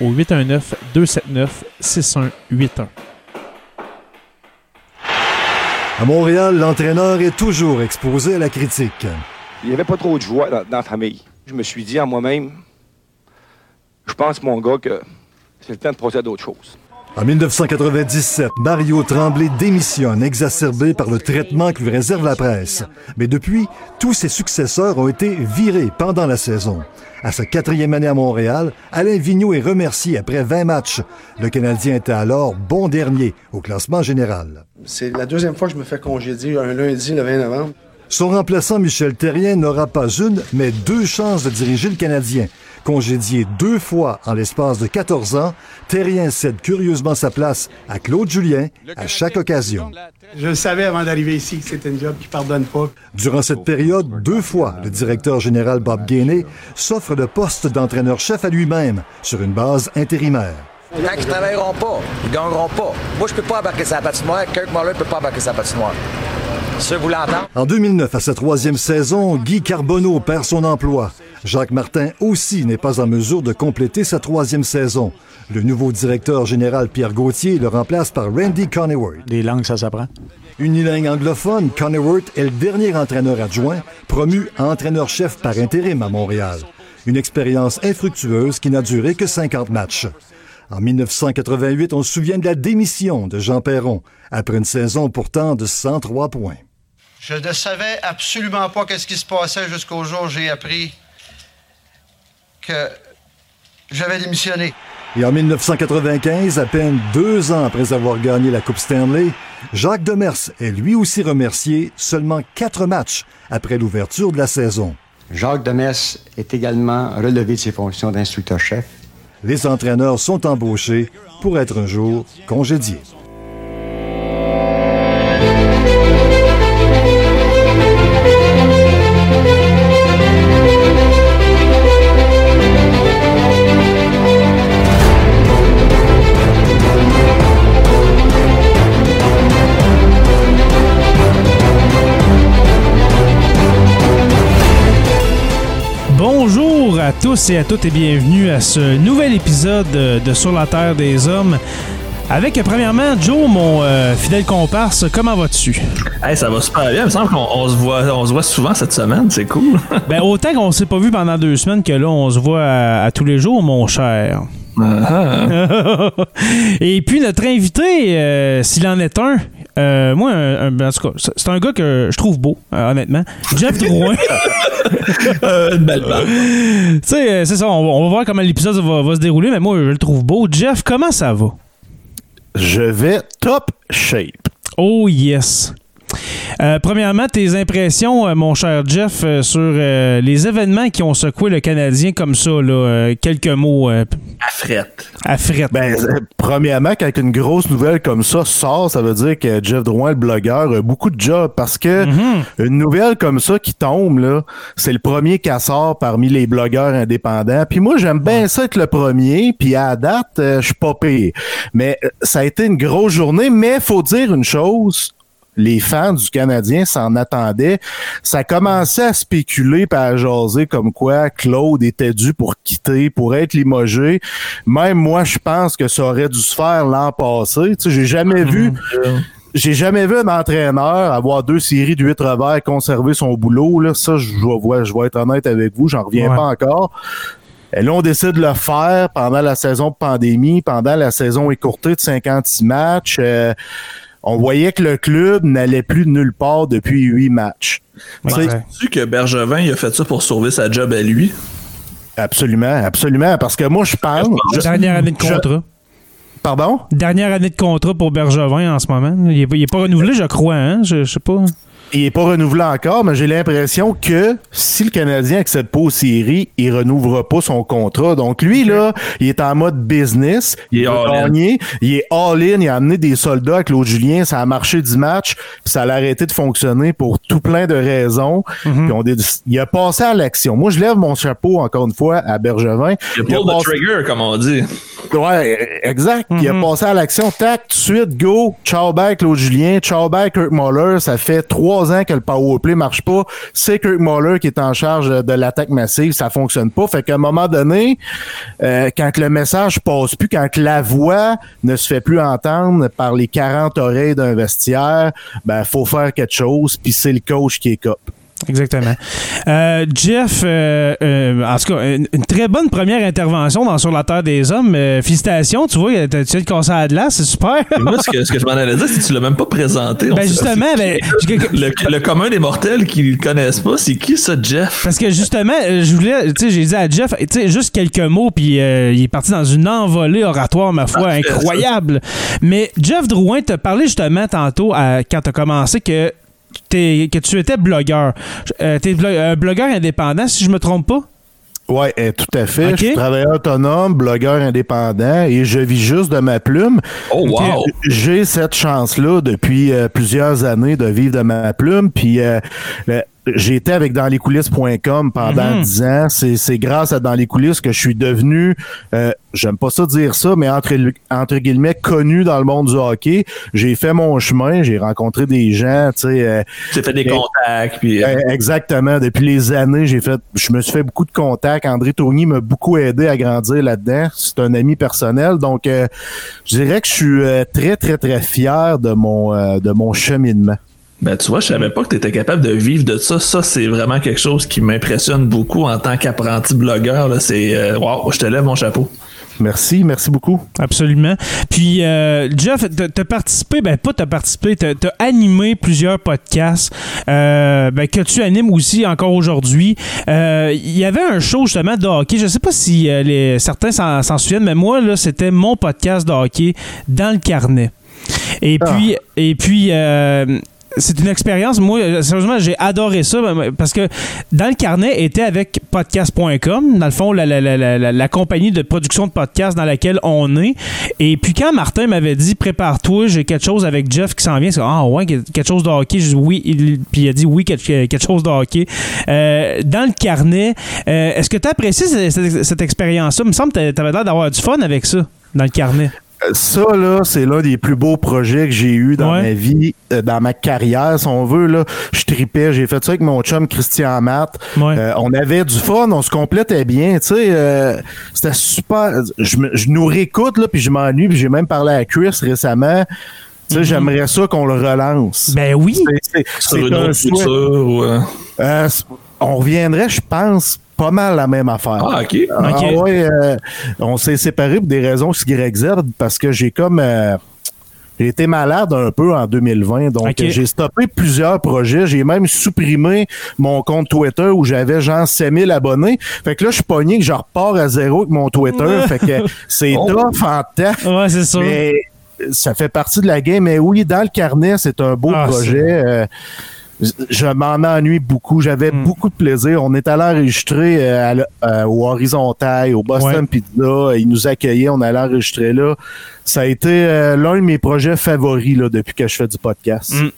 au 819 279 6181. À Montréal, l'entraîneur est toujours exposé à la critique. Il n'y avait pas trop de joie dans, dans la famille. Je me suis dit en moi-même, je pense, mon gars, que c'est le temps de procéder à d'autres choses. En 1997, Mario Tremblay démissionne, exacerbé par le traitement que lui réserve la presse. Mais depuis, tous ses successeurs ont été virés pendant la saison. À sa quatrième année à Montréal, Alain Vigneault est remercié après 20 matchs. Le Canadien était alors bon dernier au classement général. C'est la deuxième fois que je me fais congédier un lundi le 20 novembre. Son remplaçant Michel Terrien n'aura pas une, mais deux chances de diriger le Canadien. Congédié deux fois en l'espace de 14 ans, Terrien cède curieusement sa place à Claude Julien à chaque occasion. Je le savais avant d'arriver ici que c'était une job qui pardonne pas. Durant cette période, deux fois, le directeur général Bob Gainey s'offre le poste d'entraîneur-chef à lui-même sur une base intérimaire. Quand ils travailleront pas, ils gagneront pas. Moi, je peux pas embarquer sa patinoire. Kirk Muller peut pas embarquer sa patinoire. Ceux vous l'entendez? En 2009, à sa troisième saison, Guy Carbonneau perd son emploi. Jacques Martin aussi n'est pas en mesure de compléter sa troisième saison. Le nouveau directeur général Pierre Gauthier le remplace par Randy Coneyworth. Des langues, ça s'apprend? Unilingue anglophone, Coneyworth est le dernier entraîneur adjoint promu entraîneur-chef par intérim à Montréal. Une expérience infructueuse qui n'a duré que 50 matchs. En 1988, on se souvient de la démission de Jean Perron, après une saison pourtant de 103 points. Je ne savais absolument pas qu'est-ce qui se passait jusqu'au jour où j'ai appris que j'avais démissionné. Et en 1995, à peine deux ans après avoir gagné la Coupe Stanley, Jacques Demers est lui aussi remercié seulement quatre matchs après l'ouverture de la saison. Jacques Demers est également relevé de ses fonctions d'instructeur-chef. Les entraîneurs sont embauchés pour être un jour congédiés. À tous et à toutes et bienvenue à ce nouvel épisode de Sur la Terre des Hommes. Avec premièrement Joe, mon euh, fidèle comparse, comment vas-tu? Hey, ça va super bien. Il me semble qu'on on se voit, on se voit souvent cette semaine. C'est cool. Ben autant qu'on s'est pas vu pendant deux semaines que là on se voit à, à tous les jours, mon cher. Ah. et puis notre invité, euh, s'il en est un, euh, moi, un- un- en tout cas, c'est- un gars que je trouve beau, euh, honnêtement. Jeff Drouin. Euh, une belle balle. tu sais, c'est ça, on va, on va voir comment l'épisode va, va se dérouler, mais moi, je le trouve beau. Jeff, comment ça va? Je vais top shape. Oh yes. Euh, premièrement, tes impressions, euh, mon cher Jeff, euh, sur euh, les événements qui ont secoué le Canadien comme ça, là, euh, quelques mots euh, À frette. à fret. Ben, euh, premièrement, quand une grosse nouvelle comme ça sort, ça veut dire que Jeff Drouin, le blogueur, a beaucoup de jobs parce que une nouvelle comme ça qui tombe, là, c'est le premier casseur parmi les blogueurs indépendants. Puis moi, j'aime bien ça être le premier, puis à la date, euh, je suis pas pire. Mais euh, ça a été une grosse journée, mais faut dire une chose, les fans du Canadien s'en attendaient. Ça commençait à spéculer par à jaser comme quoi Claude était dû pour quitter, pour être limogé. Même moi, je pense que ça aurait dû se faire l'an passé. Tu sais, j'ai jamais vu. J'ai jamais vu un entraîneur avoir deux séries de huit revers conserver son boulot. Là. Ça, je vais, je vais être honnête avec vous, j'en reviens Ouais. pas encore. Et là, on décide de le faire pendant la saison de pandémie, pendant la saison écourtée de 56 matchs. Euh, on voyait que le club n'allait plus de nulle part depuis huit matchs. Tu sais, Ouais. Tu que Bergevin, il a fait ça pour sauver sa job à lui? Absolument, absolument. Parce que moi, je je- Dernière année de je- contrat. Pardon? Dernière année de contrat pour Bergevin en ce moment. Il n'est pas renouvelé, je crois, hein? Je, je sais pas. Il est pas renouvelé encore, mais j'ai l'impression que si le Canadien accède pas aux séries, il renouvellera pas son contrat. Donc lui, là, il est en mode business. Il est all-in. Il est all-in. Il a amené des soldats avec Claude Julien. Ça a marché 10 matchs. Puis ça a arrêté de fonctionner pour tout plein de raisons. Mhm. Puis on il a passé à l'action. Moi, je lève mon chapeau, encore une fois, à Bergevin. Il a pull the passé- trigger, comme on dit. Ouais, exact. Il a passé à l'action. Tac, tout de suite, go. Ciao bye Claude Julien. Ciao bye Kirk Muller. Ça fait trois ans que le powerplay marche pas. C'est Kirk Muller qui est en charge de l'attaque massive. Ça fonctionne pas. Fait qu'à un moment donné, euh, quand le message passe plus, quand la voix ne se fait plus entendre par les 40 oreilles d'un vestiaire, ben, faut faire quelque chose. Puis c'est le coach qui est cop. Exactement. Euh, Jeff, euh, euh, en tout cas, une, une très bonne première intervention dans Sur la Terre des Hommes. Euh, félicitations, tu vois, tu viens de casser à glace, c'est super. Et moi, ce que, ce que je m'en allais dire, c'est que tu l'as même pas présenté. Ben justement, ben, je- le, le commun des mortels qui le connaissent pas, c'est qui ça, Jeff? Parce que justement, euh, je voulais, tu sais, j'ai dit à Jeff, tu sais, juste quelques mots, puis euh, il est parti dans une envolée oratoire, ma foi, incroyable. Mais Jeff Drouin t'a parlé justement tantôt, à- quand t'as commencé, que, que tu étais blogueur. Euh, t'es blo- un blogueur indépendant, si je me trompe pas? Ouais, euh, tout à fait. Ok. Je suis travailleur autonome, blogueur indépendant et je vis juste de ma plume. Oh, wow! J'ai cette chance-là depuis euh, plusieurs années de vivre de ma plume. Puis euh, le- j'ai été avec danslescoulisses.com pendant Mhm. dix ans. C'est, c'est grâce à Dans les coulisses que je suis devenu, euh, j'aime pas ça dire ça, mais entre, entre guillemets, connu dans le monde du hockey. J'ai fait mon chemin, j'ai rencontré des gens, tu sais. euh, Tu as fait des et- contacts, puis... euh, euh, Exactement. Depuis les années, j'ai fait, je me suis fait beaucoup de contacts. André Tourny m'a beaucoup aidé à grandir là-dedans. C'est un ami personnel. Donc, euh, je dirais que je suis euh, très, très, très fier de mon, euh, de mon cheminement. Ben, tu vois, je savais pas que tu étais capable de vivre de ça. Ça, c'est vraiment quelque chose qui m'impressionne beaucoup en tant qu'apprenti blogueur. là. C'est, euh, wow, je te lève mon chapeau. Merci, merci beaucoup. Absolument. Puis, euh, Jeff, t'as participé, ben pas t'as participé, t'as as animé plusieurs podcasts euh, ben, que tu animes aussi encore aujourd'hui. Euh, Il y avait un show justement de hockey. Je sais pas si euh, les, certains s'en s'en souviennent, mais moi, là, c'était mon podcast de hockey dans le carnet. Et puis, et puis euh, c'est une expérience. Moi, sérieusement, j'ai adoré ça parce que dans le carnet était avec podcast.com, dans le fond, la, compagnie de production de podcasts dans laquelle on est. Et puis, quand Martin m'avait dit prépare-toi, j'ai quelque chose avec Jeff qui s'en vient, c'est ah ouais, quelque chose de hockey. Je dis oui. Il- puis il a dit oui, quelque, chose de hockey. Euh, dans le carnet, euh, est-ce que tu cette, cette- cette expérience-là? Il me semble que tu avais l'air d'avoir du fun avec ça, dans le carnet. Ça, là, c'est l'un des plus beaux projets que j'ai eu dans Ouais. ma vie, euh, dans ma carrière, si on veut. Là. Je tripais, j'ai fait ça avec mon chum Christian Matt. Ouais. Euh, on avait du fun, on se complétait bien, tu sais. euh, C'était super. Je, me- je nous réécoute, là, puis je m'ennuie, puis j'ai même parlé à Chris récemment. Tu sais, j'aimerais ça qu'on le relance. Ben oui. C'est- un autre souhait. future ou... euh, c- on reviendrait, je pense, pas mal la même affaire. Ah, OK. Ah Ok. ouais, euh, on s'est séparés pour des raisons YZ parce que j'ai comme euh, j'ai été malade un peu en 2020, donc Ok. euh, j'ai stoppé plusieurs projets. J'ai même supprimé mon compte Twitter où j'avais genre 5000 abonnés. Fait que là, je suis pogné que je repars à zéro avec mon Twitter. fait que c'est Oh. tough en temps. Ouais, c'est ça. Mais ça fait partie de la game. Mais oui, dans le carnet, c'est un beau Ah, projet. Je m'en ennuie beaucoup. J'avais Hmm. beaucoup de plaisir. On est allé enregistrer euh, à l- euh, au Horizontal, au Boston Ouais. Pizza. Ils nous accueillaient. On allait enregistrer là. Ça a été euh, l'un de mes projets favoris là, depuis que je fais du podcast. Mm.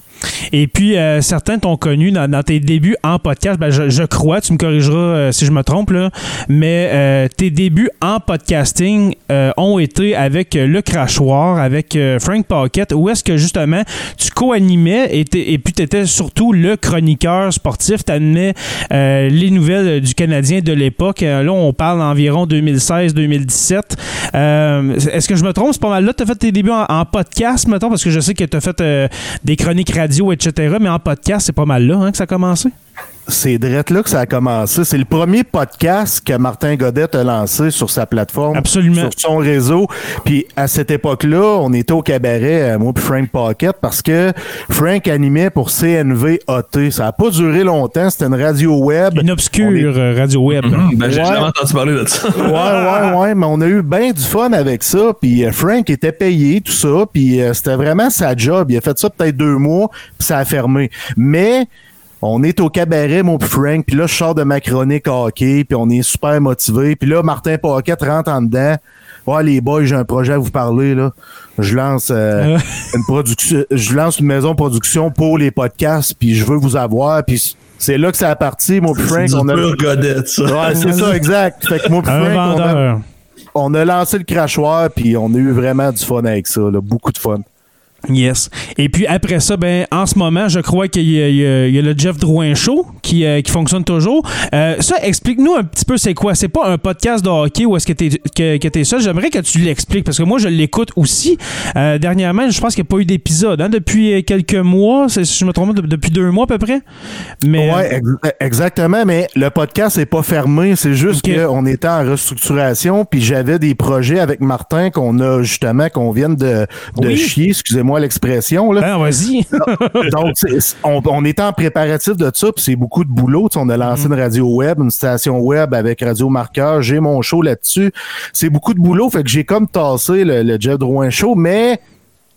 Et puis, euh, certains t'ont connu dans, tes débuts en podcast. Ben, je, crois, tu me corrigeras euh, si je me trompe, là, mais euh, tes débuts en podcasting ont été avec Le Crachoir, avec Frank Pocket, où est-ce que justement tu co-animais et, puis tu étais surtout le chroniqueur sportif. Tu euh, les nouvelles du Canadien de l'époque. Là, on parle d'environ 2016-2017. Euh, est-ce que je me trompe? C'est pas mal là. Tu as fait tes débuts en, en podcast, mettons, parce que je sais que tu as fait des chroniques radio, etc. Mais en podcast, c'est pas mal là hein, que ça a commencé? C'est direct là que ça a commencé. C'est le premier podcast que Martin Godet a lancé sur sa plateforme. Absolument. Sur son réseau. Puis à cette époque-là, on était au cabaret, euh, moi puis Frank Pocket, parce que Frank animait pour CNV AT. Ça n'a pas duré longtemps. C'était une radio web. Une obscure euh, radio web. Mhm, ben, j'ai Ouais. jamais entendu parler de ça. Ouais, ouais, ouais, mais on a eu bien du fun avec ça. Puis euh, Frank était payé, tout ça. Puis c'était vraiment sa job. Il a fait ça peut-être deux mois, puis ça a fermé. Mais on est au cabaret, mon Frank. Puis là, je sors de ma chronique hockey, puis on est super motivé. Puis là, Martin Paquette rentre en dedans. Ouais, les boys, j'ai un projet à vous parler, là. Je lance euh, une production, je lance une maison de production pour les podcasts, puis je veux vous avoir. Puis c'est là que ça a parti, mon Frank. C'est On a... pur Godet, ça. Ouais, c'est ça, exact. Fait que Un Frank, on a- vendeur. on a lancé le crachoir, puis on a eu vraiment du fun avec ça, là, beaucoup de fun. Yes. Et puis après ça, ben, en ce moment, je crois qu'il y, a- y y le Jeff Drouin Show qui, euh, qui fonctionne toujours. Euh, ça, explique-nous un petit peu c'est quoi. C'est pas un podcast de hockey où est-ce que t'es que, que t'es seul. J'aimerais que tu l'expliques parce que moi, je l'écoute aussi. Euh, dernièrement, je pense qu'il n'y a pas eu d'épisode hein, depuis quelques mois. Si je me trompe depuis deux mois à peu près. Mais Ouais, ex- exactement, mais le podcast n'est pas fermé, c'est juste qu'on était en restructuration, puis j'avais des projets avec Martin qu'on a justement, qu'on vient de, de Oui. chier, excusez-moi l'expression. là. Ben, vas-y. Donc, on, on est en préparatif de ça, puis c'est beaucoup de boulot. Tu sais, on a lancé une radio web, une station web avec Radio Marqueur. J'ai mon show là-dessus. C'est beaucoup de boulot, fait que j'ai comme tassé le, le Jeff Drouin Show, mais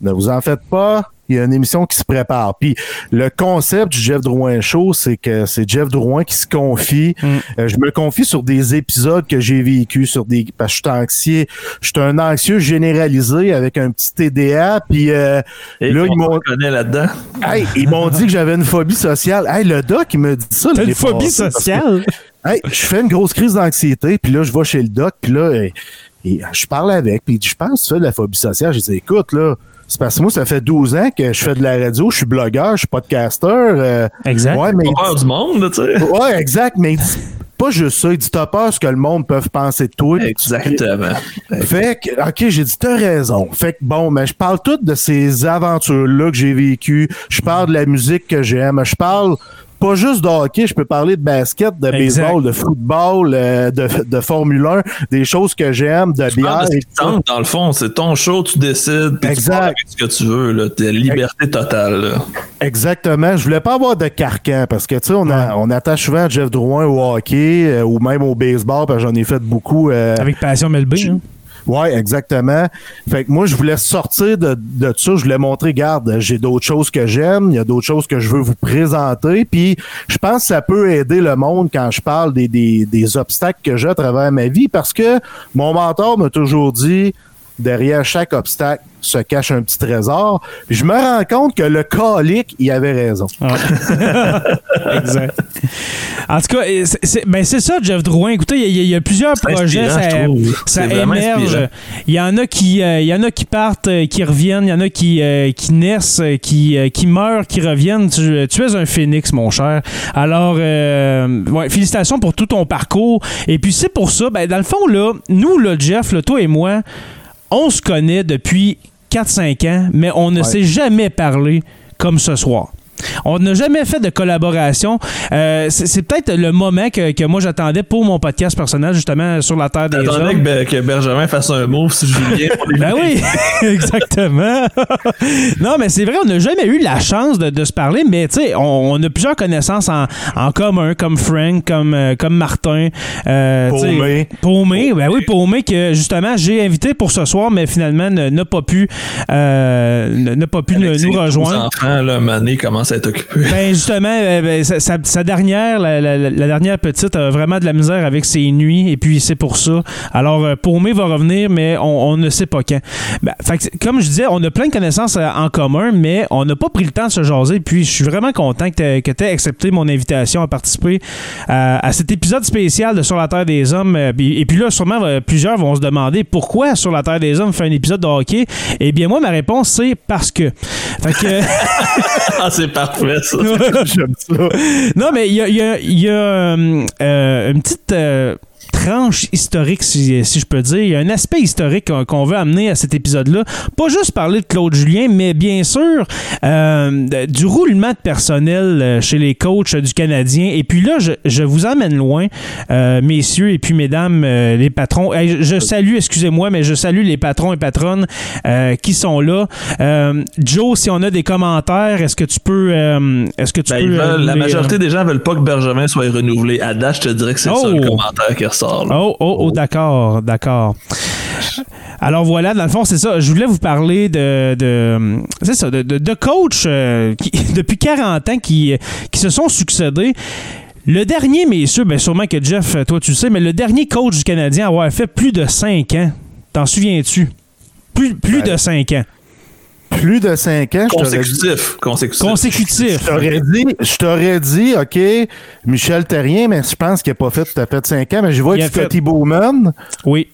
ne vous en faites pas. Il y a une émission qui se prépare. Puis le concept du Jeff Drouin Show, c'est que c'est Jeff Drouin qui se confie. Euh, je me confie sur des épisodes que j'ai vécu sur des parce que je suis anxieux, je suis un anxieux généralisé avec un petit TDA. Puis euh, Et là ils m'ont là-dedans. Hey, ils m'ont dit que j'avais une phobie sociale. Hey, le doc, il me dit ça. T'as une phobie que, sociale? hey, je fais une grosse crise d'anxiété, puis là, je vais chez le doc, puis là, et je parle avec, puis il dit, je pense que tu fais de la phobie sociale. J'ai dit, écoute, là, c'est parce que moi, ça fait 12 ans que je fais de la radio, je suis blogueur, je suis podcasteur. euh, Exact. ouais, mais peur du monde, là, tu sais. ouais, exact, mais il dit pas juste ça. Il dit, t'as peur ce que le monde peut penser de toi. Exactement. fait que, OK, j'ai dit, t'as raison. Fait que, bon, mais je parle tout de ces aventures-là que j'ai vécues. Je parle de la musique que j'aime. Je parle pas juste de hockey, je peux parler de basket, de Exact. baseball, de football, euh, de, de Formule 1, des choses que j'aime, de Tu parles bière. de ce et tout dans le fond, c'est ton show, tu décides, puis tu Exact. parles avec ce que tu veux, là. T'as liberté totale, là. Exactement. Je voulais pas avoir de carcan parce que, tu sais, on, a- on attache souvent Jeff Drouin au hockey euh, ou même au baseball, parce que j'en ai fait beaucoup. euh, Avec Passion Melby. hein. Ouais, exactement. Fait que moi, je voulais sortir de, de ça. Je voulais montrer, regarde, j'ai d'autres choses que j'aime, il y a d'autres choses que je veux vous présenter. Puis, je pense que ça peut aider le monde quand je parle des, des, des obstacles que j'ai à travers ma vie parce que mon mentor m'a toujours dit, derrière chaque obstacle se cache un petit trésor. Puis je me rends compte que le calique, il avait raison. exact. En tout cas, c'est- ben c'est ça, Jeff Drouin. Écoutez, il y, a- il y a plusieurs projets, ça, ça émerge. inspirant. Il y en a qui, euh, il y en a qui partent, euh, qui reviennent. Il y en a qui, euh, qui naissent, qui, euh, qui meurent, qui reviennent. Tu, tu es un phénix, mon cher. Alors, ouais, félicitations pour tout ton parcours. Et puis c'est pour ça, ben dans le fond là, nous là, Jeff, là, toi et moi, on se connaît depuis 4-5 ans, mais on ne Ouais. s'est jamais parlé comme ce soir. On n'a jamais fait de collaboration. Euh, c'est peut-être le moment que, que moi j'attendais pour mon podcast personnel, justement, sur la Terre des J'attendais Hommes. que, que Benjamin fasse un move si je viens pour les Ben oui, exactement. non, mais c'est vrai, on n'a jamais eu la chance de, de se parler, mais tu sais, on, on a plusieurs connaissances en, en commun, comme Frank, comme, euh, comme Martin. Euh, Paumé. Paumé, ben oui, Paumé, que justement j'ai invité pour ce soir, mais finalement n'a pas pu, euh, n'a pas pu nous, Les rejoindre. enfants, là, Mané commence à être occupé. Ben justement, euh, ben, sa, sa- sa dernière, la, la- la- la dernière petite, a vraiment de la misère avec ses nuits, et puis c'est pour ça. Alors, euh, Paumé va revenir, mais on, on ne sait pas quand. Ben, fait que comme je disais, on a plein de connaissances euh, en commun, mais on n'a pas pris le temps de se jaser. Puis je suis vraiment content que tu aies accepté mon invitation à participer à, à cet épisode spécial de Sur la Terre des Hommes. Euh, Et puis là, sûrement, euh, plusieurs vont se demander pourquoi Sur la Terre des Hommes fait un épisode de hockey. Eh bien, moi, ma réponse, c'est parce que. Fait que. ah, c'est parfait, ça. J'aime ça. Non, mais il y a, il y a- il y a, euh, euh, une petite euh, tranche historique, si, si je peux dire. Il y a un aspect historique qu'on veut amener à cet épisode-là. Pas juste parler de Claude Julien, mais bien sûr euh, du roulement de personnel euh, chez les coachs euh, du Canadien. Et puis là, je, je vous emmène loin, euh, messieurs et puis mesdames, euh, les patrons. Je, je salue, excusez-moi, mais je salue les patrons et patronnes qui sont là. Joe, si on a des commentaires, est-ce que tu peux... est-ce que tu Ben, peux ils veulent- la majorité des gens veulent pas que Benjamin soit renouvelé. À date, je te dirais que c'est ça Oh! le commentaire qui ressort. Là. Oh, oh, oh, d'accord, d'accord. Alors voilà, dans le fond, c'est ça. Je voulais vous parler de, de c'est ça, de, de, de coachs euh, qui, depuis 40 ans qui, qui se sont succédés. Le dernier, messieurs, bien sûrement que Jeff, toi tu le sais, mais le dernier coach du Canadien à avoir fait plus de 5 ans. T'en souviens-tu? Plus, plus de 5 ans. Plus de 5 ans. Consécutif. Consécutif. Consécutif. Je t'aurais dit, je t'aurais dit, OK, Michel Terrien, mais je pense qu'il n'a pas fait tout à fait 5 ans, mais je vois Scotty Bowman Oui.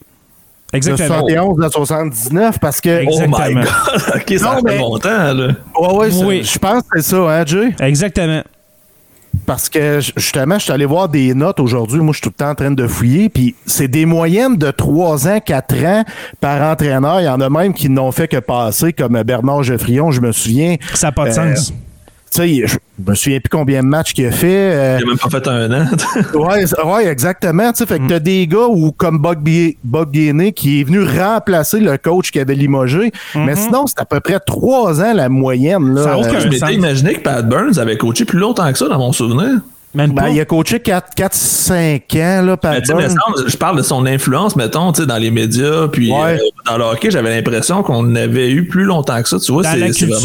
de Exactement. 71 à 79 parce que. Oh my Exactement. god. ok, ça Non, fait mais- longtemps, là. Ouais, ouais, Oui. je pense que c'est ça, hein, Jay? Exactement. Parce que justement, je suis allé voir des notes aujourd'hui. Moi, je suis tout le temps en train de fouiller. Puis c'est des moyennes de 3 ans, 4 ans par entraîneur. Il y en a même qui n'ont fait que passer, comme Bernard Geoffrion, je me souviens. Ça n'a pas de Euh, sens. Tu sais, je me souviens plus combien de matchs qu'il a fait. euh, Il a même pas fait un an. ouais, ouais, exactement. Tu sais, fait que t'as des gars ou comme Bob Bob Gainey qui est venu remplacer le coach qui avait limogé. Mais sinon, c'est à peu près 3 ans la moyenne. Là. Ça Euh, je m'étais imaginé que Pat Burns avait coaché plus longtemps que ça dans mon souvenir? Même ben, pas. il a coaché 4-5 ans, là, Burns. semble- je parle de son influence, mettons, tu sais, dans les médias, puis Ouais. euh, dans le hockey, j'avais l'impression qu'on avait eu plus longtemps que ça. Tu vois, Dans c'est l'impression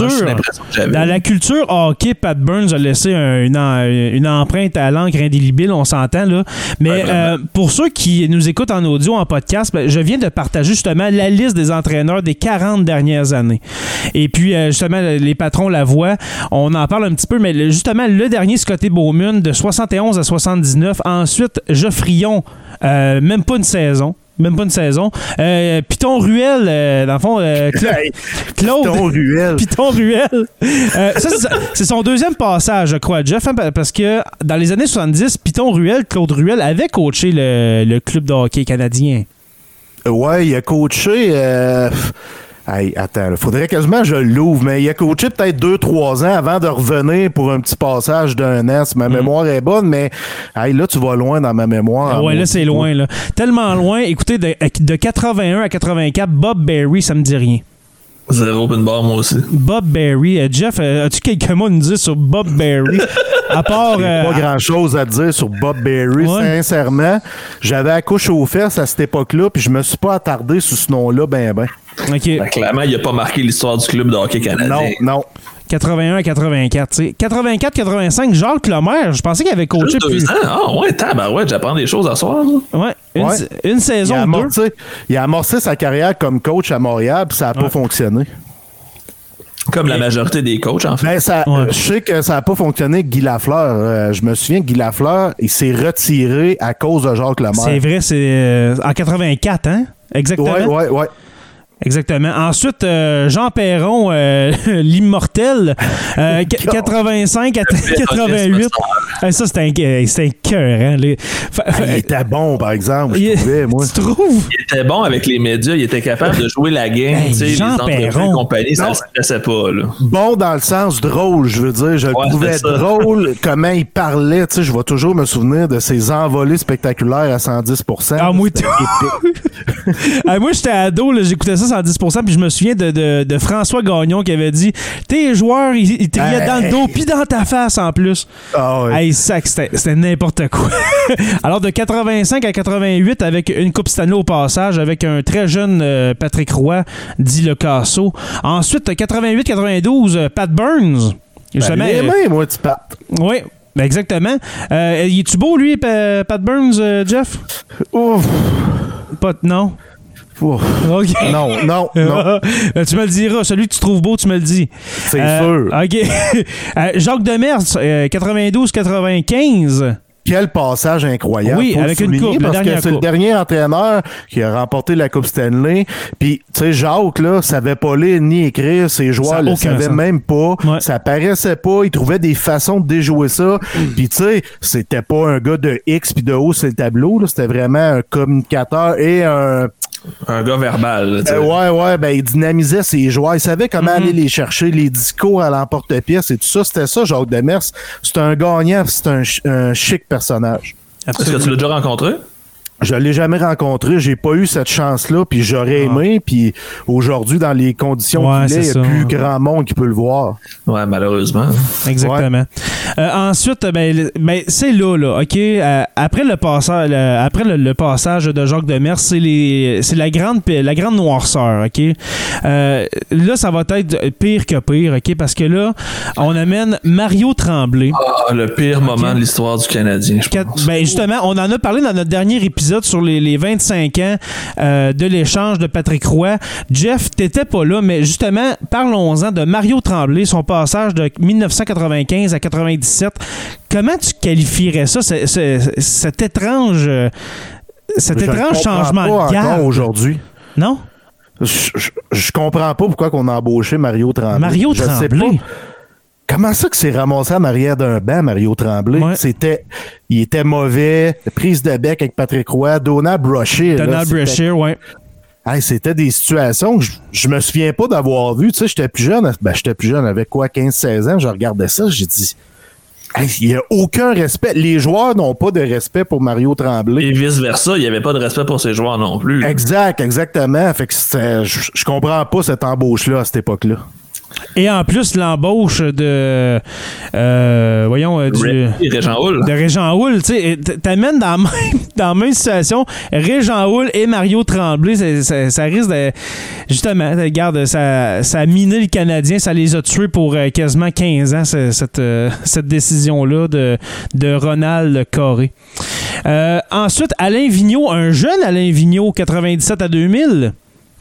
que j'avais. Dans la culture hockey, Pat Burns a laissé un- une, une empreinte à l'encre indélébile, on s'entend là. Mais Ouais, euh, pour ceux qui nous écoutent en audio, en podcast, ben, je viens de partager justement la liste des entraîneurs des 40 dernières années. Et puis euh, justement, les patrons la voient. On en parle un petit peu, mais justement, le dernier Scotty Bowman de 71 à 79. Ensuite, Geoffrion, euh, même pas une saison. Même pas une saison. Euh, Python Ruel, euh, dans le fond, euh, Cla- Claude. Python Ruel. Python Ruel. C'est- son deuxième passage, je crois, Jeff, hein, parce que dans les années 70, Python Ruel, Claude Ruel, avait coaché le, le club de hockey canadien. Ouais, il a coaché. Euh... Hey, attends, il faudrait quasiment que je l'ouvre, mais il a coaché peut-être 2-3 ans avant de revenir pour un petit passage d'un an. Si ma mémoire est bonne, mais hey, là, tu vas loin dans ma mémoire. Ah ouais, là, c'est loin. Là. Tellement loin. Écoutez, de, de 81 à 84, Bob Berry, ça me dit rien. Zéro open bar, moi aussi. Bob Berry. Euh, Jeff, euh, as-tu quelques mots à nous dire sur Bob Berry? À part... euh, Pas grand chose à dire sur Bob Berry, Ouais. sincèrement. J'avais la couche aux fesses à cette époque-là, puis je me suis pas attardé sur ce nom-là, ben ben. Ben, clairement, il a pas marqué l'histoire du club de hockey canadien. Non, non. 81 à 84. tu sais. 84-85, Jacques Lemaire, je pensais qu'il avait coaché Juste deux plus... ans? Ah ouais, tabarouette, j'apprends des choses à soir. là. Ouais, une, Ouais. une Il saison, a, deux. amorcé, il a amorcé sa carrière comme coach à Montréal, puis ça n'a pas fonctionné. Comme la majorité des coachs, en fait. Ben, ça, Ouais. Je sais que ça n'a pas fonctionné avec Guy Lafleur. Euh, je me souviens que Guy Lafleur, il s'est retiré à cause de Jacques Lemaire. C'est vrai, c'est euh, en 84, hein? Exactement. Ouais, ouais, ouais. Exactement. Ensuite, euh, Jean Perron, euh, l'immortel, euh, qu- 85 à 88. Ah, ça, c'était un, c'était un cœur. Hein, Ah, il était bon, par exemple, je Il- trouvais, moi. tu trouves? Il était bon avec les médias, il était capable de jouer la game. Hey, sais, Jean Perron. et compagnie, ça Non. ne s'intéressait pas. Là. Bon dans le sens drôle, je veux dire. Je le trouvais drôle comment il parlait. Tu sais, je vais toujours me souvenir de ses envolées spectaculaires à 110 Ah, moi. Ah, moi, j'étais ado, là, j'écoutais ça 110%, puis je me souviens de, de- de François Gagnon qui avait dit Tes joueurs, ils, ils te riaient Hey. dans le dos, puis dans ta face en plus. Ah. Hey, sac, c'était n'importe quoi. Alors, de 85 à 88, avec une Coupe Stanley au passage, avec un très jeune euh, Patrick Roy, dit le Casso. Ensuite, 88-92, euh, Pat Burns. Ben, les euh, mains, moi, tu pattes. oui, ben exactement. Euh, il est-tu beau, lui, Pa- Pat Burns, euh, Jeff? Ouf. Pas, non? Non, non, non. Tu me le diras. Celui que tu trouves beau, tu me le dis. C'est Euh, sûr. OK. Euh, Jacques Demers, euh, 92-95. Quel passage incroyable. Oui, avec une coupe, Parce que c'est le dernier entraîneur qui a remporté la Coupe Stanley. Puis, tu sais, Jacques, là, savait pas lire ni écrire. Ses joueurs a le savaient sens. même pas. Ouais. Ça paraissait pas. Il trouvait des façons de déjouer ça. Puis, tu sais, c'était pas un gars de X puis de haut sur le tableau. C'était vraiment un communicateur et un... Un gars verbal. Euh, ouais, ouais, ben, il dynamisait ses joueurs. Il savait comment Mm-hmm. aller les chercher, les discours à l'emporte-pièce et tout ça. C'était ça, Jacques Demers. C'est un gagnant, c'est un chic personnage. Est-ce que tu l'as déjà rencontré? Je l'ai jamais rencontré, j'ai pas eu cette chance-là, puis j'aurais aimé, puis aujourd'hui, dans les conditions Ah. Ouais, qu'il est, il y c'est a ça. plus grand monde qui peut le voir. Ouais, malheureusement. Exactement. Euh, ensuite, ben, le- ben, c'est là, là, OK? Euh, après le passage, le- après le, le passage de Jacques Demers, c'est les, c'est la grande, la grande noirceur, OK? Euh, là, ça va être pire que pire, OK? Parce que là, on amène Mario Tremblay. Ah, le pire moment de l'histoire du Canadien, je pense. ben justement, on en a parlé dans notre dernier épisode sur les, les 25 ans euh, de l'échange de Patrick Roy. Jeff, t'étais pas là, mais justement, parlons-en de Mario Tremblay, son passage de 1995 à 97. Comment tu qualifierais ça, ce- ce- cet étrange, euh, cet étrange changement pas de garde? aujourd'hui. Non? Je, je, je comprends pas pourquoi qu'on a embauché Mario Tremblay. Mario Je sais Tremblay? pas. Comment ça que c'est ramassé en arrière d'un banc, Mario Tremblay? Ouais. C'était, il était mauvais, prise de bec avec Patrick Roy, Donald Brochet. Donald ouais. Hey, c'était des situations que je, je me souviens pas d'avoir vu. Tu sais, j'étais plus jeune. Ben, j'étais plus jeune, avec quoi, 15-16 ans. Je regardais ça, j'ai dit, hey, il y a aucun respect. Les joueurs n'ont pas de respect pour Mario Tremblay. Et vice-versa, il n'y avait pas de respect pour ses joueurs non plus. Exact, exactement. Fait que je, je comprends pas cette embauche-là à cette époque-là. Et en plus, l'embauche de. euh, voyons, euh, du. Régent Hull. de Régent Houle, tu sais, t- t'amènes dans la même, dans la même situation Régent Houle et Mario Tremblay, ça, ça- ça risque de, justement, regarde, ça, ça a miné le Canadien, ça les a tués pour euh, quasiment 15 ans, ce- cette, euh, cette décision-là de, de Ronald Coré. Euh, ensuite, Alain Vigneault, un jeune Alain Vigneault, 97 à 2000,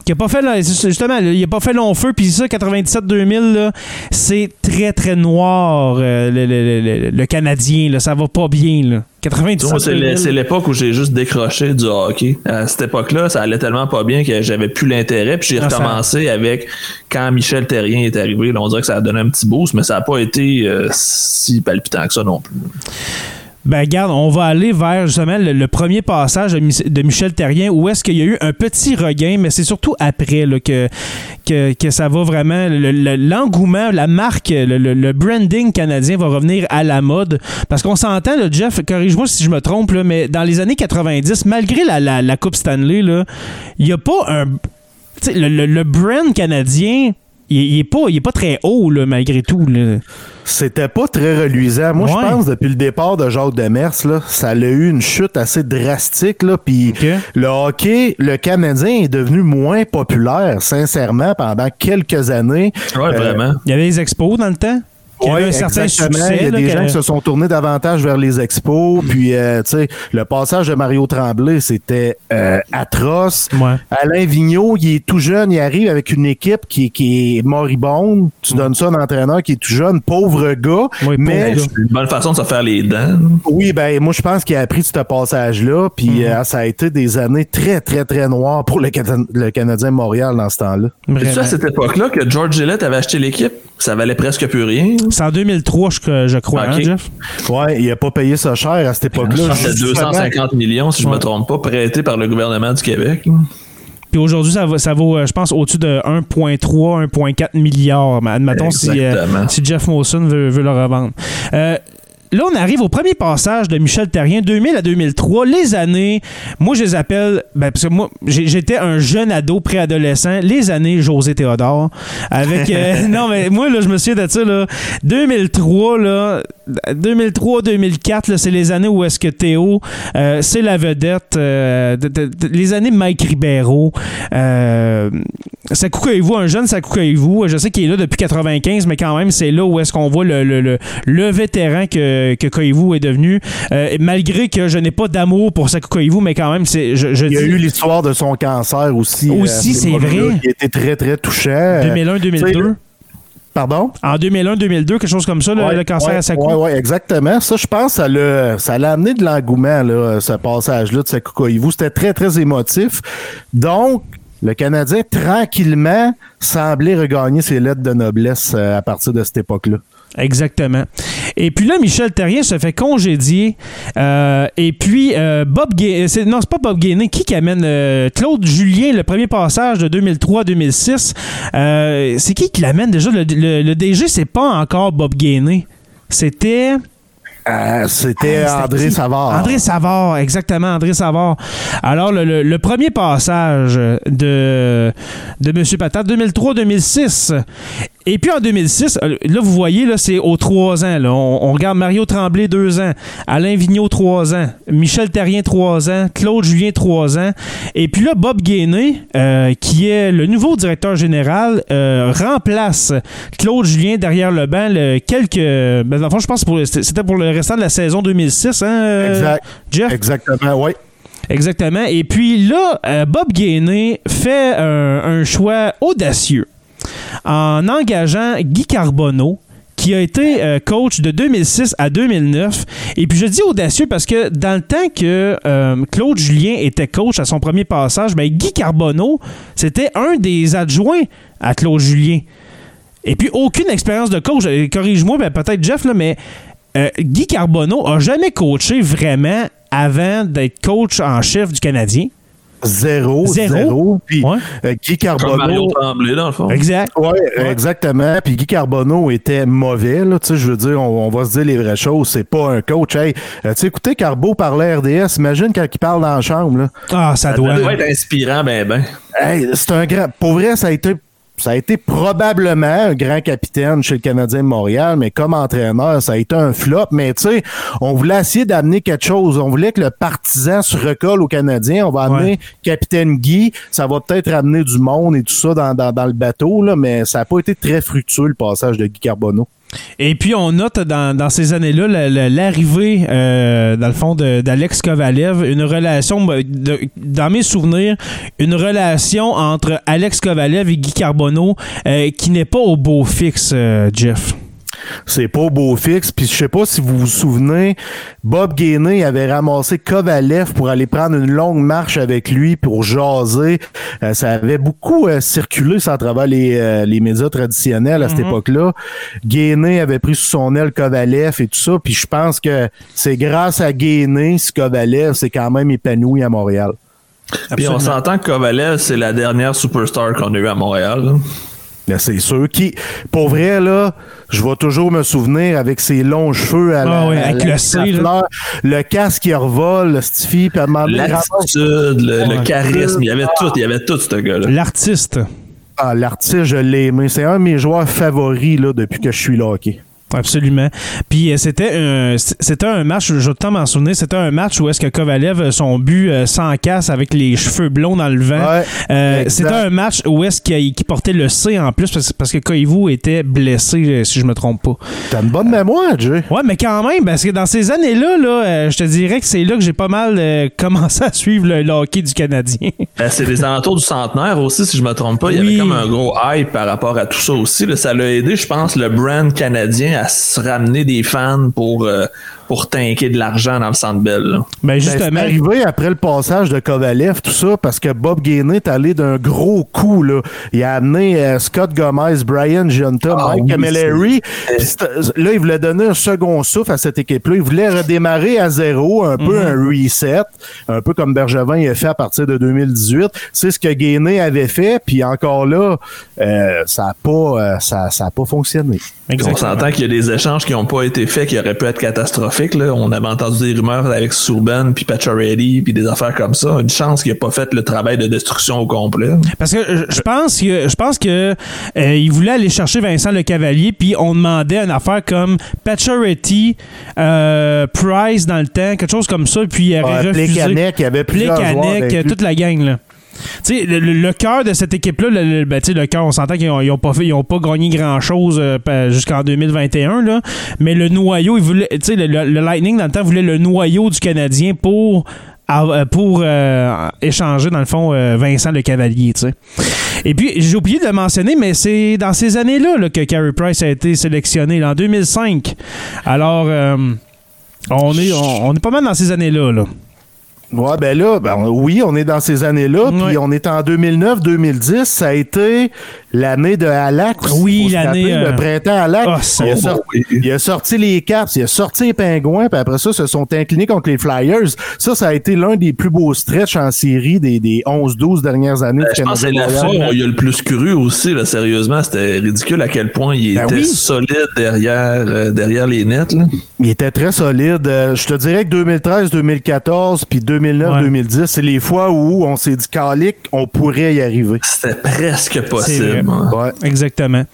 qui a pas fait là, justement il a pas fait long feu puis ça 97 2000 là, c'est très très noir euh, le, le- le- le canadien là, ça va pas bien là. 97 Moi, c'est 2000. l'é- c'est l'époque où j'ai juste décroché du hockey. À cette époque-là, ça allait tellement pas bien que j'avais plus l'intérêt. Puis j'ai Ah, ça- recommencé avec quand Michel Terrien est arrivé. Là, on dirait que ça a donné un petit boost, mais ça n'a pas été euh, si palpitant que ça non plus. Ben regarde, on va aller vers justement le, le premier passage de, Mich- de Michel Terrien où est-ce qu'il y a eu un petit regain, mais c'est surtout après là, que, que, que ça va vraiment, le- le- l'engouement, la marque, le, branding canadien va revenir à la mode. Parce qu'on s'entend, Jeff, corrige-moi si je me trompe, là, mais dans les années 90, malgré la, la, Coupe Stanley, il n'y a pas un... le- le brand canadien, il, il est pas, il est pas très haut, là, malgré tout. Là. C'était pas très reluisant. Moi, Ouais. je pense depuis le départ de Jacques Demers, là, ça a eu une chute assez drastique. Là, puis le hockey, le Canadien est devenu moins populaire, sincèrement, pendant quelques années. Ouais, Euh, vraiment. Il y avait les expos dans le temps? Avait Ouais, un certain succès. Il y a là, des que- gens qui se sont tournés davantage vers les expos. Puis, euh, tu sais, le passage de Mario Tremblay, c'était euh, atroce. Ouais. Alain Vigneault, il est tout jeune, il arrive avec une équipe qui, qui est moribonde. Tu donnes ça à un entraîneur qui est tout jeune, pauvre gars. Oui, mais pauvre une bonne façon de se faire les dents. oui, ben moi je pense qu'il a appris de ce passage-là. Puis Mhm. euh, ça a été des années très, très, très noires pour le, Cana- le Canadien de Montréal dans ce temps-là. C'est à cette époque-là que George Gillette avait acheté l'équipe? Ça valait presque plus rien. C'est en 2003, je, je crois, hein. Jeff? Ouais, il a pas payé ça cher à cette époque-là. que C'était Justement, 250 millions, si je me trompe pas, prêté par le gouvernement du Québec. Puis aujourd'hui, ça, va- ça vaut, euh, je pense, au-dessus de 1,3, 1,4 milliards. Mais Admettons si, euh, si Jeff Molson veut, veut le revendre. Euh, Là, on arrive au premier passage de Michel Terrien, 2000 à 2003. Les années, moi, je les appelle, ben, parce que moi, j'étais un jeune ado préadolescent, les années José Théodore. Avec, euh, non, mais moi, là, je me souviens de ça, là. 2003, là, 2003-2004, là, c'est les années où est-ce que Théo, euh, c'est la vedette. euh, de- de- de- les années Mike Ribeiro. Euh, Sakukaïvu, un jeune Sakukaïvu, je sais qu'il est là depuis 95, mais quand même, c'est là où est-ce qu'on voit le, le, le, le vétéran que, que Koivu est devenu. Euh, malgré que je n'ai pas d'amour pour Sakukaïvu, mais quand même, c'est, je, je Il y a dis eu l'histoire de son cancer aussi. Aussi, à cette c'est vrai. Qui était très, très touchant. Euh, 2001-2002. Pardon? En 2001-2002, quelque chose comme ça, le, Ouais, le cancer ouais, à Sakou. Ouais, ouais, exactement. Ça, je pense, ça l'a, ça l'a amené de l'engouement, là, ce passage-là de Sakou Koivu. C'était très, très émotif. Donc, le Canadien, tranquillement, semblait regagner ses lettres de noblesse euh, à partir de cette époque-là. Exactement. Et puis là, Michel Terrien se fait congédier. Euh, et puis, euh, Bob Gainé, c'est, non, c'est pas Bob Gainé. Qui qui amène euh, Claude Julien, le premier passage de 2003-2006. Euh, c'est qui qui l'amène? Déjà? Le, le- le DG, c'est pas encore Bob Gainé. C'était. Euh, c'était Ah, André? Savard. André Savard, exactement, André Savard. Alors, le, le- le premier passage de, de M. Patate, 2003-2006. Et puis en 2006, euh, là, vous voyez, là, c'est aux trois ans. Là. On, on regarde Mario Tremblay, deux ans. Alain Vigneault, trois ans. Michel Terrien, trois ans. Claude Julien, trois ans. Et puis là, Bob Gainé, euh, qui est le nouveau directeur général, euh, remplace Claude Julien derrière le banc le- quelques... Ben, dans le fond, je pense que c'était pour le restant de la saison 2006, hein, euh, Exact. Jeff? Exactement, oui. Exactement. Et puis là, euh, Bob Gainé fait un, un choix audacieux en engageant Guy Carbonneau qui a été euh, coach de 2006 à 2009. Et puis je dis audacieux parce que dans le temps que euh, Claude Julien était coach à son premier passage, ben, Guy Carbonneau, c'était un des adjoints à Claude Julien. Et puis aucune expérience de coach. Corrige-moi, ben, peut-être Jeff, là, mais euh, Guy Carbonneau a jamais coaché vraiment avant d'être coach en chef du Canadien? Zéro, Zéro? zéro. Puis Ouais. euh, Guy Comme Mario Carbonneau. Tremblay, dans le fond. Exact. Oui, exactement. Puis Guy Carbonneau était mauvais. Là, Tu sais, je veux dire, on, on va se dire les vraies choses. C'est pas un coach. Hey, euh, tu sais, écoutez, Carbo parlait RDS. Imagine quand il parle dans la chambre. Là. Ah, ça, Ça doit. doit être inspirant, ben ben. Hey, c'est un grand. Pour vrai, ça a été. Ça a été probablement un grand capitaine chez le Canadien de Montréal, mais comme entraîneur, ça a été un flop. Mais tu sais, on voulait essayer d'amener quelque chose. On voulait que le partisan se recolle au Canadien. On va amener Ouais. Capitaine Guy. Ça va peut-être amener du monde et tout ça dans, dans, dans le bateau, là, mais ça n'a pas été très fructueux, le passage de Guy Carbonneau. Et puis, on note dans, ces années-là la- la- l'arrivée, euh, dans le fond, d'Alex Kovalev, une relation, dans mes souvenirs, une relation entre Alex Kovalev et Guy Carbonneau euh, qui n'est pas au beau fixe, euh, Jeff. C'est pas au beau fixe. Puis je sais pas si vous vous souvenez, Bob Gainé avait ramassé Kovalev pour aller prendre une longue marche avec lui pour jaser. Euh, ça avait beaucoup euh, circulé ça à travers les, euh, les médias traditionnels à cette époque-là. Gainé avait pris sous son aile Kovalev et tout ça. Puis je pense que c'est grâce à Gainé si Kovalev s'est quand même épanoui à Montréal. Puis on s'entend que Kovalev, c'est la dernière superstar qu'on a eue à Montréal. là. Ben, c'est sûr. Qui, pour vrai, là, je vais toujours me souvenir avec ses longs cheveux à la, Ah oui, à avec la le C, là. fleur, le casque qui revole, le stiffy, L'attitude, le, le charisme, il y avait tout, il y avait tout, ce gars-là. L'artiste. Ah, l'artiste, je l'ai aimé. C'est un de mes joueurs favoris là, depuis que je suis là hockey. Absolument. Puis euh, c'était un, c'était un match, je vais t'en m'en souvenir, c'était un match où est-ce que Kovalev, euh, son but euh, sans casse avec les cheveux blonds dans le vent. Ouais, Euh, c'était un match où est-ce qu'il qu'il portait le C en plus parce, parce que Koivu était blessé, si je me trompe pas. T'as une bonne mémoire, Jay. Ouais, mais quand même, parce que dans ces années-là, là, je te dirais que c'est là que j'ai pas mal euh, commencé à suivre le, le hockey du Canadien. Ben, c'est les alentours du centenaire aussi, si je me trompe pas. Il y Oui. avait comme un gros hype par rapport à tout ça aussi. là. Ça l'a aidé, je pense, le brand canadien à se ramener des fans pour, euh, pour tanker de l'argent dans le centre belle. là. ben Ben, c'est justement. arrivé après le passage de Kovalev, tout ça, parce que Bob Gainey est allé d'un gros coup. Là. Il a amené euh, Scott Gomez, Brian Giunta, Ah Mike oui, Camilleri. C'est- Là, il voulait donner un second souffle à cette équipe-là. Il voulait redémarrer à zéro, un peu Mhm. un reset, un peu comme Bergevin il a fait à partir de 2018. C'est ce que Gainey avait fait, puis encore là, euh, ça n'a pas, euh, ça, ça a pas fonctionné. On s'entend qu'il y a des échanges qui n'ont pas été faits, qui auraient pu être catastrophiques. Là. On avait entendu des rumeurs avec Subban, puis Pacioretty, puis des affaires comme ça. Une chance qu'il n'ait pas fait le travail de destruction au complet. Parce que je- pense que je pense que euh, il voulait aller chercher Vincent Le Cavalier, puis on demandait une affaire comme Pacioretty, euh, Price dans le temps, quelque chose comme ça, puis il aurait Ouais, refusé. Plekanec, il y avait plusieurs avec lui. toute la gang là. Tu sais, le, le- cœur de cette équipe-là, le, le- ben, cœur, on s'entend qu'ils n'ont ont pas fait, ils ont pas gagné grand-chose euh, jusqu'en 2021, là. mais le noyau, le, Lightning, dans le temps, voulait le noyau du Canadien pour euh, pour euh, échanger, dans le fond, Vincent Le Cavalier. Et puis, j'ai oublié de le mentionner, mais c'est dans ces années-là là, que Carey Price a été sélectionné, en 2005. Alors, on, est, on est pas mal dans ces années-là, là. Ouais, ben là, ben, oui, on est dans ces années-là, puis on est en 2009-2010. Ça a été l'année de aussi, Oui, l'année, rappeler, euh, Le printemps Halak. Ah, ça il, a sorti, il a sorti les Caps, il a sorti les Pingouins, puis après ça, se sont inclinés contre les Flyers. Ça, ça a été l'un des plus beaux stretches en série des, des 11-12 dernières années Ben, je pense que c'est la fois où il a le plus cru aussi, là, sérieusement. C'était ridicule à quel point il Ben était oui. solide derrière, euh, derrière les nets. Là. Il était très solide. Euh, je te dirais que 2013-2014 puis 2009-2010, c'est les fois où on s'est dit calique, on pourrait y arriver. C'était presque possible. hein. Ouais. Exactement.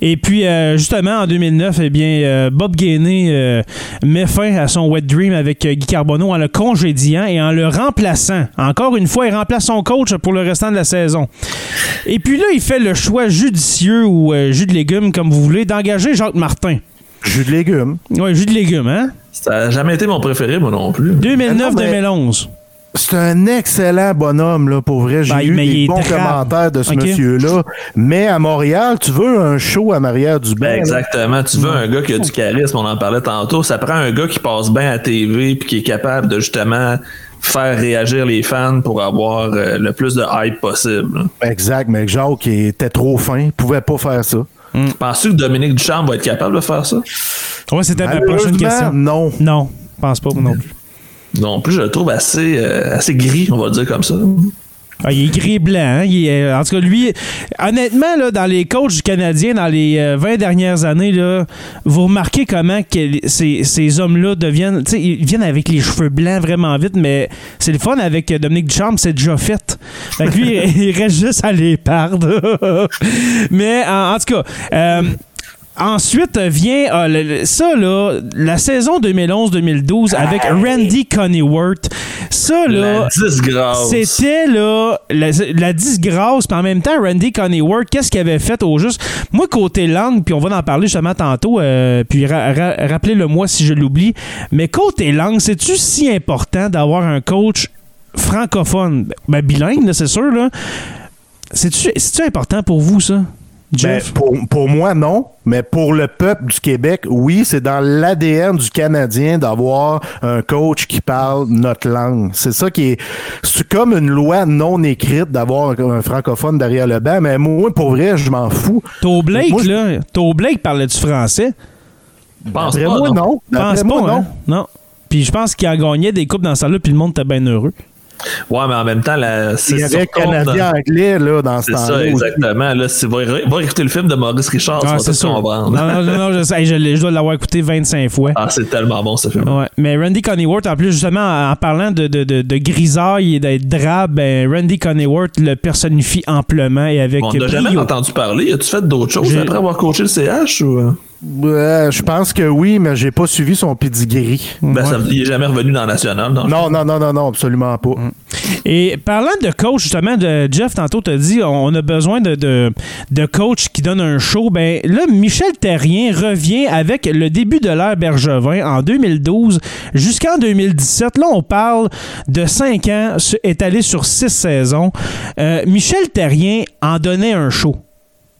Et puis, euh, justement, en 2009, eh bien, euh, Bob Gainey euh, met fin à son wet dream avec euh, Guy Carbonneau en le congédiant et en le remplaçant. Encore une fois, il remplace son coach pour le restant de la saison. Et puis là, il fait le choix judicieux ou euh, jus de légumes, comme vous voulez, d'engager Jacques Martin. Jus de légumes. Ouais, jus de légumes, hein? Ça n'a jamais été mon préféré, moi non plus. 2009-2011. C'est un excellent bonhomme, là, pour vrai. J'ai Ben, eu des bons commentaires de ce monsieur-là. Mais à Montréal, tu veux un show à Maria du Ben, exactement. Tu veux un gars qui a du charisme, on en parlait tantôt. Ça prend un gars qui passe bien à TV puis qui est capable de justement faire réagir les fans pour avoir euh, le plus de hype possible. Exact, mais Jacques il était trop fin. Il pouvait pas faire ça. Penses-tu que Dominique Ducharme va être capable de faire ça? Ouais, c'était ma prochaine question. non. Non, je pense pas non plus. Non plus, je le trouve assez, euh, assez gris, on va le dire comme ça. Ah, il est gris et blanc. hein? En tout cas, lui, honnêtement, là, dans les coachs du Canadien, dans les euh, 20 dernières années, là, vous remarquez comment que ces, ces hommes-là deviennent. Ils viennent avec les cheveux blancs vraiment vite, mais c'est le fun avec euh, Dominique Ducharme, c'est déjà fait. Fait que lui, il reste juste à les perdre. mais en, en tout cas. euh, Ensuite vient euh, le- ça, là, la saison 2011-2012 avec Randy Coneyworth. Ça, là. C'était là la, la disgrâce, puis en même temps, Randy Coneyworth, qu'est-ce qu'il avait fait au juste? Moi, côté langue, puis on va en parler justement tantôt, euh, puis ra- ra- rappelez-le moi si je l'oublie, mais côté langue, c'est-tu si important d'avoir un coach francophone? Ben, bilingue, là, c'est sûr, là. C'est-tu important pour vous, ça, Ben, Jeff? pour, pour moi, non. Mais pour le peuple du Québec, oui, c'est dans l'ADN du Canadien d'avoir un coach qui parle notre langue. C'est ça qui est. C'est comme une loi non écrite d'avoir un, un francophone derrière le banc. Mais moi, pour vrai, je m'en fous. Toe Blake, moi, là, Toe Blake parlait-tu français? Pense D'après pas, moi, non. pense pas, moi, non. hein? Non. Puis je pense qu'il a gagné des coupes dans ça là puis le monde était bien heureux. Ouais, mais en même temps, la, Il y avait compte Canadien anglais là, dans ce C'est ça, temps-là. aussi. exactement. Là, si, va, va écouter le film de Maurice Richard, Ah, c'est sûr. Non, non, non, non, je, sais, je, dois l'avoir écouté 25 fois. Ah, c'est tellement bon ce film. Ouais. Mais Randy Coneyworth, en plus, justement, en parlant de, de, de, de grisaille et d'être drabe, ben, Randy Coneyworth le personnifie amplement et avec On n'a jamais entendu parler. As-tu fait d'autres choses après avoir coaché le CH ou. Euh? Je pense que oui, mais j'ai pas suivi son pedigree. Ben, ça- il est jamais revenu dans la nationale. donc. Non, non, non, non, non, absolument pas. Et parlant de coach, justement, de Jeff, tantôt, t'as dit on a besoin de, de, de coach qui donne un show. Ben là, Michel Terrien revient avec le début de l'ère Bergevin en 2012 jusqu'en 2017. Là, on parle de 5 ans su- étalé sur 6 saisons. Euh, Michel Terrien en donnait un show.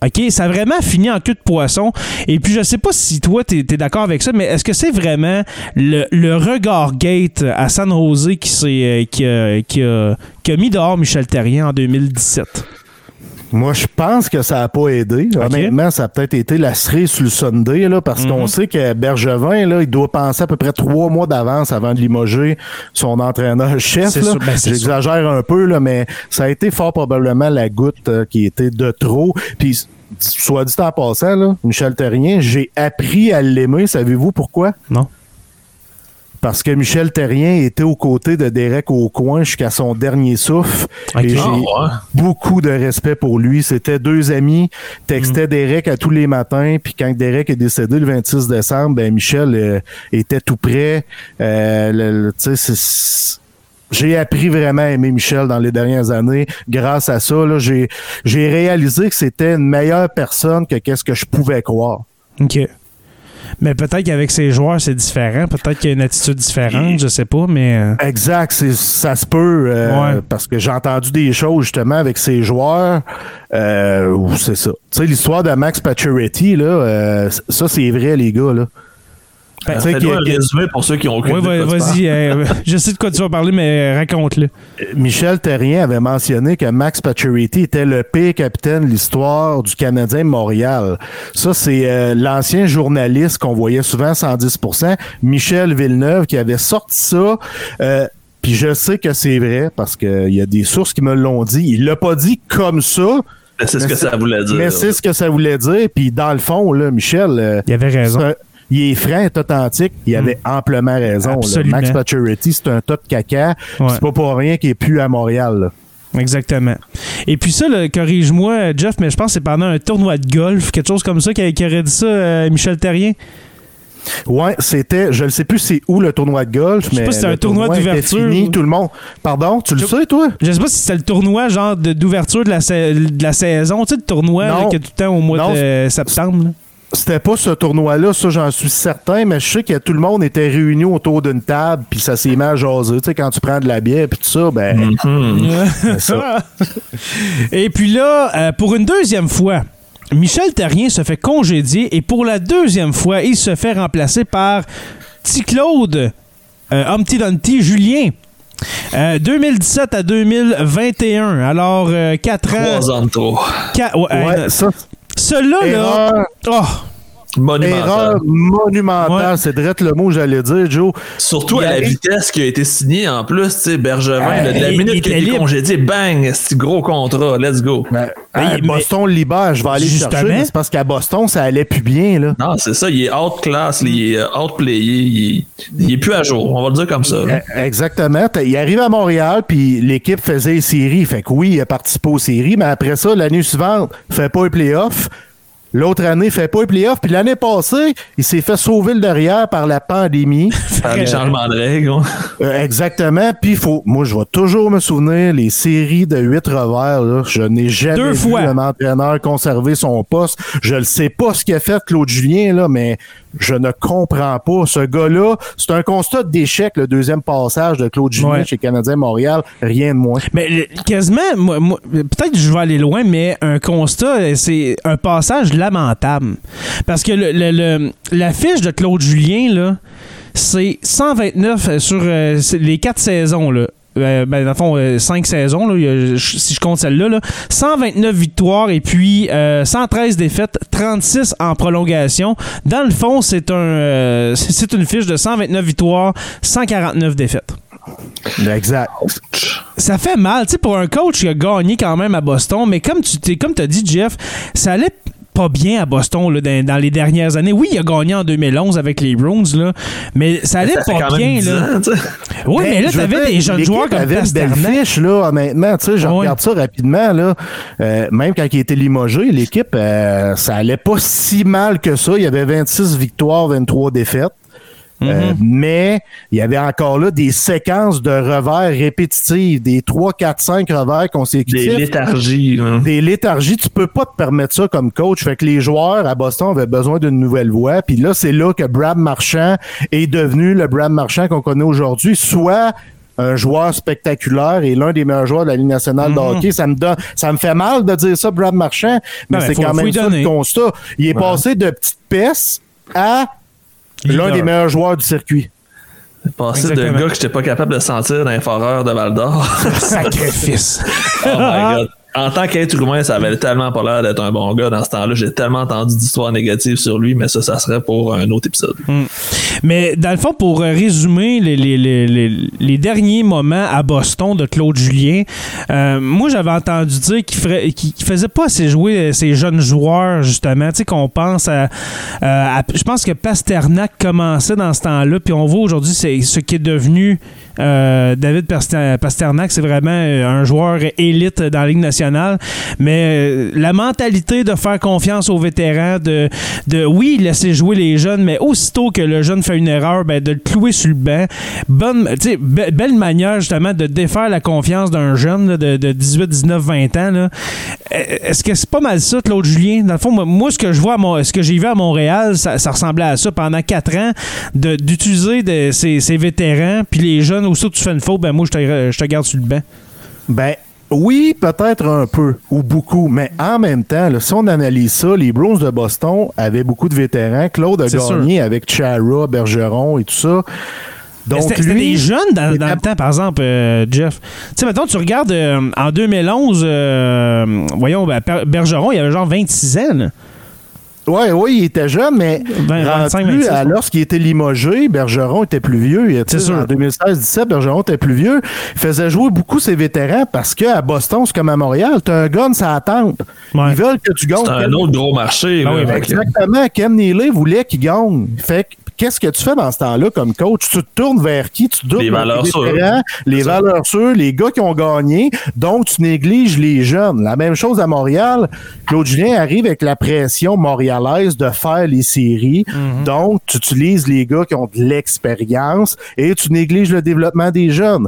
OK, ça a vraiment fini en queue de poisson. Et puis, je sais pas si toi, tu es, d'accord avec ça, mais est-ce que c'est vraiment le, le regard gate à San Jose qui, s'est, euh, qui, qui a- qui a mis dehors Michel Terrien en 2017? Moi, je pense que ça n'a pas aidé. Honnêtement, ça a peut-être été la cerise sur le Sunday, là, parce qu'on sait que Bergevin, là, il doit penser à peu près trois mois d'avance avant de limoger son entraîneur-chef. Ben, J'exagère un peu, là, mais ça a été fort probablement la goutte euh, qui était de trop. Puis, soit dit en passant, là, Michel Terrien, j'ai appris à l'aimer. Savez-vous pourquoi? Non. Parce que Michel Terrien était aux côtés de Derek Aucoin jusqu'à son dernier souffle. Et j'ai Ah, ouais. beaucoup de respect pour lui. C'était deux amis, textaient Mm. Derek à tous les matins. Puis quand Derek est décédé le 26 décembre, ben Michel euh, était tout près. Euh, le- le- tu sais, c'est- j'ai appris vraiment à aimer Michel dans les dernières années. Grâce à ça, j'ai j'ai réalisé que c'était une meilleure personne que qu'est-ce que je pouvais croire. OK. Mais peut-être qu'avec ses joueurs, c'est différent. Peut-être qu'il y a une attitude différente, je sais pas, mais. euh, Exact, c'est- ça se peut euh, Ouais. parce que j'ai entendu des choses justement avec ces joueurs euh, où c'est ça. Tu sais l'histoire de Max Pacioretty là, euh, ça c'est vrai les gars là. Ben, a- un résumé pour ceux qui ont aucune va- tu vas-y. euh, je sais de quoi tu vas parler, mais raconte-le. Michel Terrien avait mentionné que Max Pacioretty était le pire capitaine de l'histoire du Canadien de Montréal. Ça, c'est euh, l'ancien journaliste qu'on voyait souvent 110%, Michel Villeneuve, qui avait sorti ça. Euh, puis je sais que c'est vrai parce qu'il y a des sources qui me l'ont dit. Il l'a pas dit comme ça. Mais c'est ce que ça voulait dire. Mais c'est ce que ça voulait dire. Puis dans le fond, là, Michel, Il avait raison. Il est franc, il est authentique. Il avait amplement raison. Max Pacioretty, c'est un tas de caca. Ouais. C'est pas pour rien qu'il est plus à Montréal. là. Exactement. Et puis ça, corrige-moi, Jeff, mais je pense que c'est pendant un tournoi de golf, quelque chose comme ça, qui, aurait dit ça, euh, Michel Terrien? Ouais, c'était, je ne sais plus c'est où le tournoi de golf, Je sais mais pas si c'était un tournoi d'ouverture ou- tout le monde. Pardon, tu le Je- sais toi? Je sais pas si c'était le tournoi genre d'ouverture de, la sa- de la saison, tu sais, le tournoi Non. a tout le temps au mois Non, de septembre. là. C'était pas ce tournoi-là, ça j'en suis certain, mais je sais que tout le monde était réuni autour d'une table, puis ça s'est mis à jaser. Tu sais, quand tu prends de la bière puis tout ça, ben, c'est ça. Et puis là, euh, pour une deuxième fois, Michel Terrien se fait congédier et pour la deuxième fois, il se fait remplacer par T. Claude euh, Humpty Dumpty Julien. Euh, 2017 à 2021. Alors, 4 ans. Trois ans de trop. Ouais, Ouais, euh, ça, Celui-là, là. Oh. Erreur monumentale, Ouais. c'est direct le mot que j'allais dire, Joe. Surtout Il à la vitesse qui a été signée en plus, tu sais, Bergevin, là, de la il- il minute qu'il libre. congédié, bang, c'est gros contrat, let's go. Ben, Mais- hey, mais- Boston le libère, je vais aller le Justement. chercher, mais c'est parce qu'à Boston, ça allait plus bien, là. Non, c'est ça, il est outclass, là, il est euh, outplayé, il est, il est plus à jour, on va le dire comme ça. là. Eh, Exactement. Il arrive à Montréal, puis l'équipe faisait les séries. Fait que oui, il a participé aux séries, mais après ça, l'année suivante, fait pas les playoffs. L'autre année, fait pas les playoffs. Puis l'année passée, il s'est fait sauver le derrière par la pandémie. Par les changements de règles. Euh, exactement. Puis faut, moi, je vais toujours me souvenir les séries de huit revers. Là. Je n'ai jamais Deux vu fois. un entraîneur conserver son poste. Je ne sais pas ce qu'a fait Claude Julien, là, mais je ne comprends pas. Ce gars-là, c'est un constat d'échec, le deuxième passage de Claude Julien Ouais. chez Canadien Montréal. Rien de moins. Mais quasiment, moi- moi, peut-être que je vais aller loin, mais un constat, euh, c'est un passage lamentable. Parce que le, le- le- la fiche de Claude Julien, là, c'est 129 sur euh, les quatre saisons. Là. Euh, ben, dans le fond, euh, cinq saisons, là, a- si je compte celle-là, là. 129 victoires et puis euh, 113 défaites, 36 en prolongation. Dans le fond, c'est un, euh, c'est une fiche de 129 victoires, 149 défaites Exact. ça fait mal, tu sais, pour un coach qui a gagné quand même à Boston, mais comme tu t'es, comme as dit, Jeff, ça allait pas bien à Boston là, dans, dans les dernières années. Oui, il a gagné en 2011 avec les Bruins, là, mais ça allait Ça pas bien. 10 Là. ans. Oui, Ben, mais là, t'avais des jeunes joueurs comme avait fiche, là, honnêtement. Tu sais, je Ouais. regarde ça rapidement, là. Euh, même quand il était limogé, l'équipe, euh, ça allait pas si mal que ça. Il y avait 26 victoires, 23 défaites. Euh, mais il y avait encore là des séquences de revers répétitives, des 3, 4, 5 revers Des consécutifs. léthargies. là. Des léthargies, tu peux pas te permettre ça comme coach. Fait que les joueurs à Boston avaient besoin d'une nouvelle voie. Puis là, c'est là que Brad Marchand est devenu le Brad Marchand qu'on connaît aujourd'hui, soit un joueur spectaculaire et l'un des meilleurs joueurs de la Ligue nationale de hockey. Ça me donne, ça me fait mal de dire ça, Brad Marchand, mais Ben, c'est quand même ça le constat. Il est passé de petite peste à l'un des meilleurs joueurs du circuit. Passé de gars que j'étais pas capable de sentir dans les foreurs de Val d'Or. Sacrifice. oh my god. En tant qu'être humain, ça avait tellement pas l'air d'être un bon gars dans ce temps-là. J'ai tellement entendu d'histoires négatives sur lui, mais ça, ça serait pour un autre épisode. Mais dans le fond, pour résumer les, les- les- les- derniers moments à Boston de Claude Julien, euh, moi j'avais entendu dire qu'il qu'il faisait pas assez jouer ces jeunes joueurs, justement. Tu sais, qu'on pense à, euh, à- Je pense que Pasternak commençait dans ce temps-là, puis on voit aujourd'hui ce qui est devenu. euh, David Paster- Pasternak, c'est vraiment un joueur élite dans la Ligue nationale. Mais euh, la mentalité de faire confiance aux vétérans, de, de oui, laisser jouer les jeunes, mais aussitôt que le jeune fait une erreur, ben, de le clouer sur le banc. Bonne, belle manière justement de défaire la confiance d'un jeune de, de 18, 19, 20 ans. Euh, Est-ce que c'est pas mal ça, Claude Julien? Dans le fond, moi, ce que je vois, à ce que j'ai vu à Montréal, ça, ressemblait à ça pendant quatre ans, de- d'utiliser ces, ces vétérans, puis les jeunes, aussitôt que tu fais une faute, ben moi, je te, je te garde sur le banc. Ben, oui, peut-être un peu ou beaucoup, mais en même temps, là, si on analyse ça, les Bruins de Boston avaient beaucoup de vétérans. Claude a gagné avec Chara, Bergeron et tout ça. Donc, C'était des jeunes dans, le temps, par exemple, euh, Jeff. Tu sais, mettons, tu regardes euh, en 2011, euh, voyons, ben, Bergeron, il avait genre 26 ans. là. Oui, oui, il était jeune, mais 20, 25, rendu 26, à lorsqu'il était limogé, Bergeron était plus vieux. C'est sûr. En 2016-17, Bergeron était plus vieux. Il faisait jouer beaucoup ses vétérans parce qu'à Boston, c'est comme à Montréal, tu as un gun, ça attend. Ouais. Ils veulent que tu gagnes. C'est un autre gros marché. Ah oui, ben, que- Exactement. Ken Neely voulait qu'il gagne. Fait que, qu'est-ce que tu fais dans ce temps-là comme coach? Tu te tournes vers qui? Tu doutes Les valeurs sûres. les ça. valeurs sûres, les gars qui ont gagné. Donc, tu négliges les jeunes. La même chose à Montréal. Claude Julien arrive avec la pression montréalaise de faire les séries. Mhm. Donc, tu utilises les gars qui ont de l'expérience et tu négliges le développement des jeunes.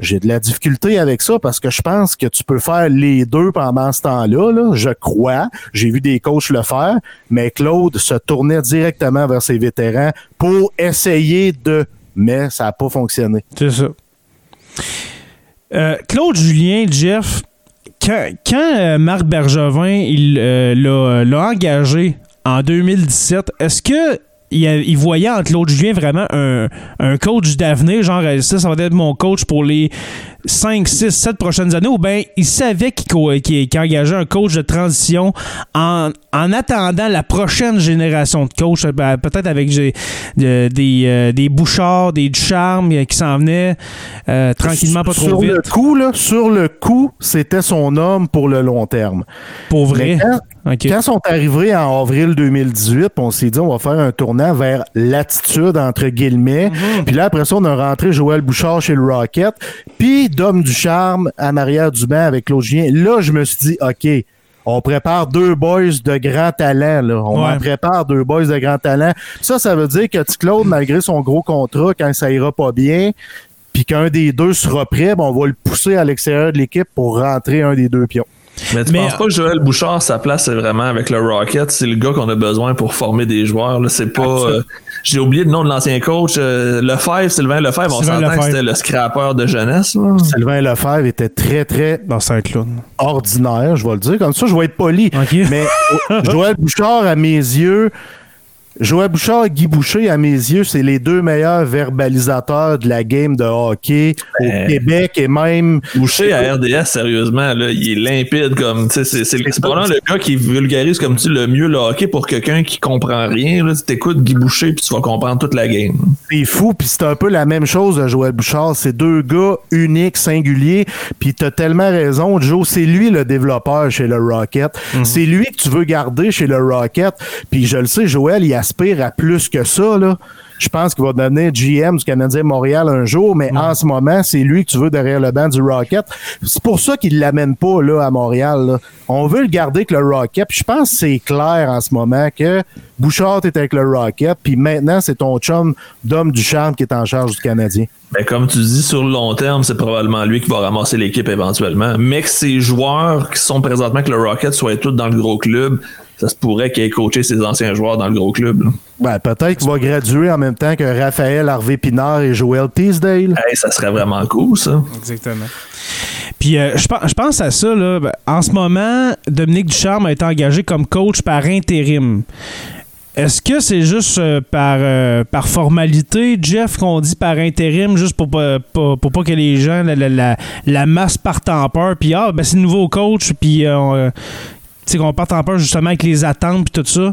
J'ai de la difficulté avec ça parce que je pense que tu peux faire les deux pendant ce temps-là. là. Je crois. J'ai vu des coachs le faire, mais Claude se tournait directement vers ses vétérans pour essayer de. Mais ça n'a pas fonctionné. C'est ça. Euh, Claude Julien, Jeff, quand, quand, euh, Marc Bergevin euh, l'a engagé en 2017, est-ce que il, voyait en Claude Julien vraiment un, un coach d'avenir, genre euh, ça, ça va être mon coach pour les 5, 6, 7 prochaines années, ou bien il savait qu'il engageait un coach de transition en, en attendant la prochaine génération de coachs, euh, ben, peut-être avec j'ai- de- des, euh, des Bouchards, des Ducharme euh, qui s'en venaient euh, tranquillement, pas trop sur vite. le coup, là, sur le coup, c'était son homme pour le long terme. Pour vrai? Quand, Ok. quand sont arrivés en avril 2018, puis on s'est dit on va faire un tournant vers l'attitude entre guillemets. Mhm. Puis là après ça on a rentré Joël Bouchard chez le Rocket, puis Dom du charme en arrière du banc avec Claude Julien. Là je me suis dit OK, on prépare deux boys de grand talent là, on Ouais. en prépare deux boys de grand talent. Ça ça veut dire que Claude malgré son gros contrat quand ça ira pas bien, puis qu'un des deux sera prêt, ben, on va le pousser à l'extérieur de l'équipe pour rentrer un des deux pions. Mais tu Mais- penses pas que Joël Bouchard, sa place, c'est vraiment avec le Rocket? C'est le gars qu'on a besoin pour former des joueurs. là. C'est pas. euh, J'ai oublié le nom de l'ancien coach. euh, Lefebvre, Sylvain Lefebvre, on s'entend que c'était le scrappeur de jeunesse. là. Sylvain Lefebvre était très, très c'est un clown. ordinaire, je vais le dire. Comme ça, je vais être poli. Mais Joël Bouchard, à mes yeux, Joël Bouchard et Guy Boucher, à mes yeux, c'est les deux meilleurs verbalisateurs de la game de hockey au Ben, Québec et même. Boucher à RDS, sérieusement, là, il est limpide comme. C'est probablement le gars qui vulgarise comme tu le mieux le hockey pour quelqu'un qui comprend rien. Là, tu t'écoutes Guy Boucher puis tu vas comprendre toute la game. C'est fou, puis c'est un peu la même chose de Joël Bouchard. C'est deux gars uniques, singuliers, puis t'as tellement raison, Joe. C'est lui le développeur chez le Rocket. C'est lui que tu veux garder chez le Rocket. Puis je le sais, Joël, il aspire à plus que ça, là. Je pense qu'il va devenir GM du Canadien Montréal un jour, mais en ce moment, c'est lui que tu veux derrière le banc du Rocket. C'est pour ça qu'il l'amène pas là à Montréal. là. On veut le garder avec le Rocket. Puis je pense que c'est clair en ce moment que Bouchard est avec le Rocket, puis maintenant c'est ton chum d'homme du charme qui est en charge du Canadien. Ben, comme tu dis, sur le long terme, c'est probablement lui qui va ramasser l'équipe éventuellement. Mais que ces joueurs qui sont présentement avec le Rocket soient tous dans le gros club, ça se pourrait qu'il ait coaché ses anciens joueurs dans le gros club. là. Ben, peut-être qu'il va graduer en même temps que Raphaël Harvey Pinard et Joel Teasdale. Hey, ça serait vraiment cool, ça. Exactement. Puis euh, je pense- je pense à ça, là. Ben, En ce moment, Dominique Ducharme a été engagé comme coach par intérim. Est-ce que c'est juste euh, par, euh, par formalité, Jeff, qu'on dit par intérim, juste pour pas, pour pas que les gens, la, la, la, la masse parte en peur, puis ah, ben c'est le nouveau coach, puis euh, sais, qu'on parte en peur justement avec les attentes, puis tout ça.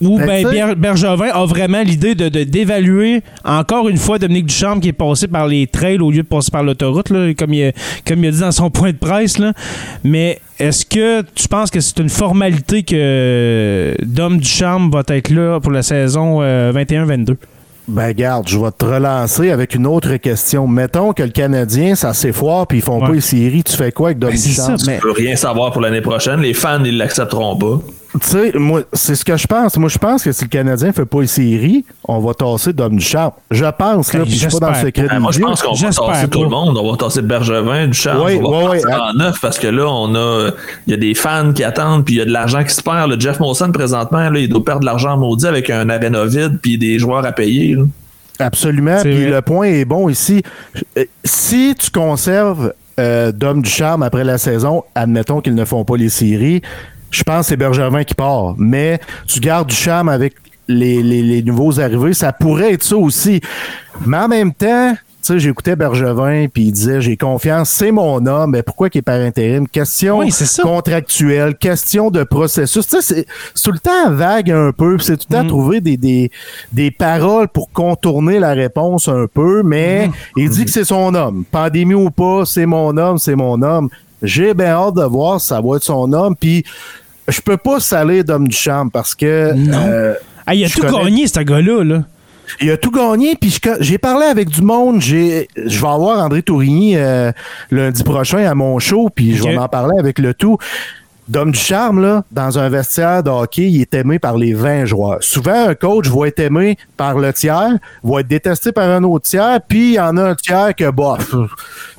Ou Ben, ben, Bergevin a vraiment l'idée de, de- d'évaluer encore une fois Dominique Ducharme qui est passé par les trails au lieu de passer par l'autoroute, là, comme, il a, comme il a dit dans son point de presse. Là. Mais est-ce que tu penses que c'est une formalité que Dom Ducharme va être là pour la saison euh, 21-22? Ben garde, je vais te relancer avec une autre question. Mettons que le Canadien, ça s'effoire puis ils font Ouais. pas les séries, tu fais quoi avec Ben, ça, mais- Je peux rien savoir pour l'année prochaine. Les fans, ils l'accepteront pas. Tu sais, moi, c'est ce que je pense. Moi, je pense que si le Canadien fait pas les séries, on va tasser Dom Ducharme. Je pense, là, puis je suis pas dans le secret Ben, moi, je pense qu'on va J'espère tasser tout le monde. On va tasser Bergevin, Ducharme. Oui, on va oui, en neuf parce que là, on a, il y a des fans qui attendent, puis il y a de l'argent qui se perd. Le Jeff Molson, présentement, là, il doit perdre de l'argent maudit avec un arena vide puis des joueurs à payer. là. Absolument. Puis le point est bon ici. Euh, Si tu conserves euh, Dom Ducharme après la saison, admettons qu'ils ne font pas les séries, je pense que c'est Bergevin qui part. Mais tu gardes Ducharme avec les, les- les nouveaux arrivés, ça pourrait être ça aussi. Mais en même temps, tu sais, j'écoutais Bergevin, puis il disait J'ai confiance, c'est mon homme, mais pourquoi qu'il est par intérim? Question Oui, contractuelle, question de processus. Tu sais, c'est c'est tout le temps vague un peu, c'est tout le temps Mm. trouver des, des, des paroles pour contourner la réponse un peu, mais Mm. il dit que c'est son homme. Pandémie ou pas, c'est mon homme, c'est mon homme. J'ai bien hâte de voir si ça va être son homme, puis je peux pas saler d'homme du champ parce que Non. euh, Ah, il a tout connais- gagné, ce gars-là. Là. il a tout gagné, puis j'ai parlé avec du monde. J'ai, je vais avoir André Tourigny euh, lundi prochain à mon show, puis je vais en parler avec le tout. Dom du charme, là, dans un vestiaire de hockey, il est aimé par les 20 joueurs. Souvent, un coach va être aimé par le tiers, va être détesté par un autre tiers, puis il y en a un tiers que, bof,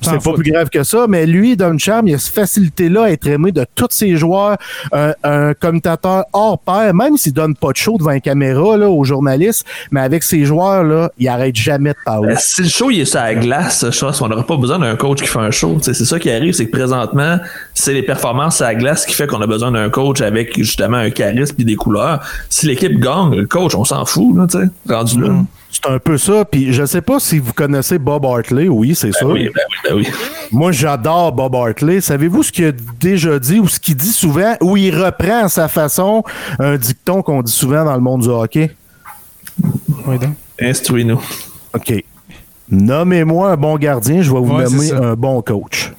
c'est pas fout. plus grave que ça. Mais lui, Dom Charme, il a cette facilité-là à être aimé de tous ses joueurs, un, un commentateur hors pair, même s'il donne pas de show devant une caméra là, aux journalistes, mais avec ses joueurs, là, il arrête jamais de parler. Ben, si le show il est sur la glace, je pense qu'on n'aurait pas besoin d'un coach qui fait un show. C'est ça qui arrive, c'est que présentement, c'est les performances à la glace qui fait qu'on a besoin d'un coach avec justement un charisme et des couleurs. Si l'équipe gagne, le coach, on s'en fout, là, tu sais, rendu là. C'est un peu ça. Puis je sais pas si vous connaissez Bob Hartley. Oui, c'est sûr. Oui, ben oui, ben oui. Moi, j'adore Bob Hartley. Savez-vous ce qu'il a déjà dit ou ce qu'il dit souvent? Ou il reprend à sa façon un dicton qu'on dit souvent dans le monde du hockey? Oui, donc. Instruis-nous. OK. Nommez-moi un bon gardien, je vais vous Ouais, nommer un bon coach.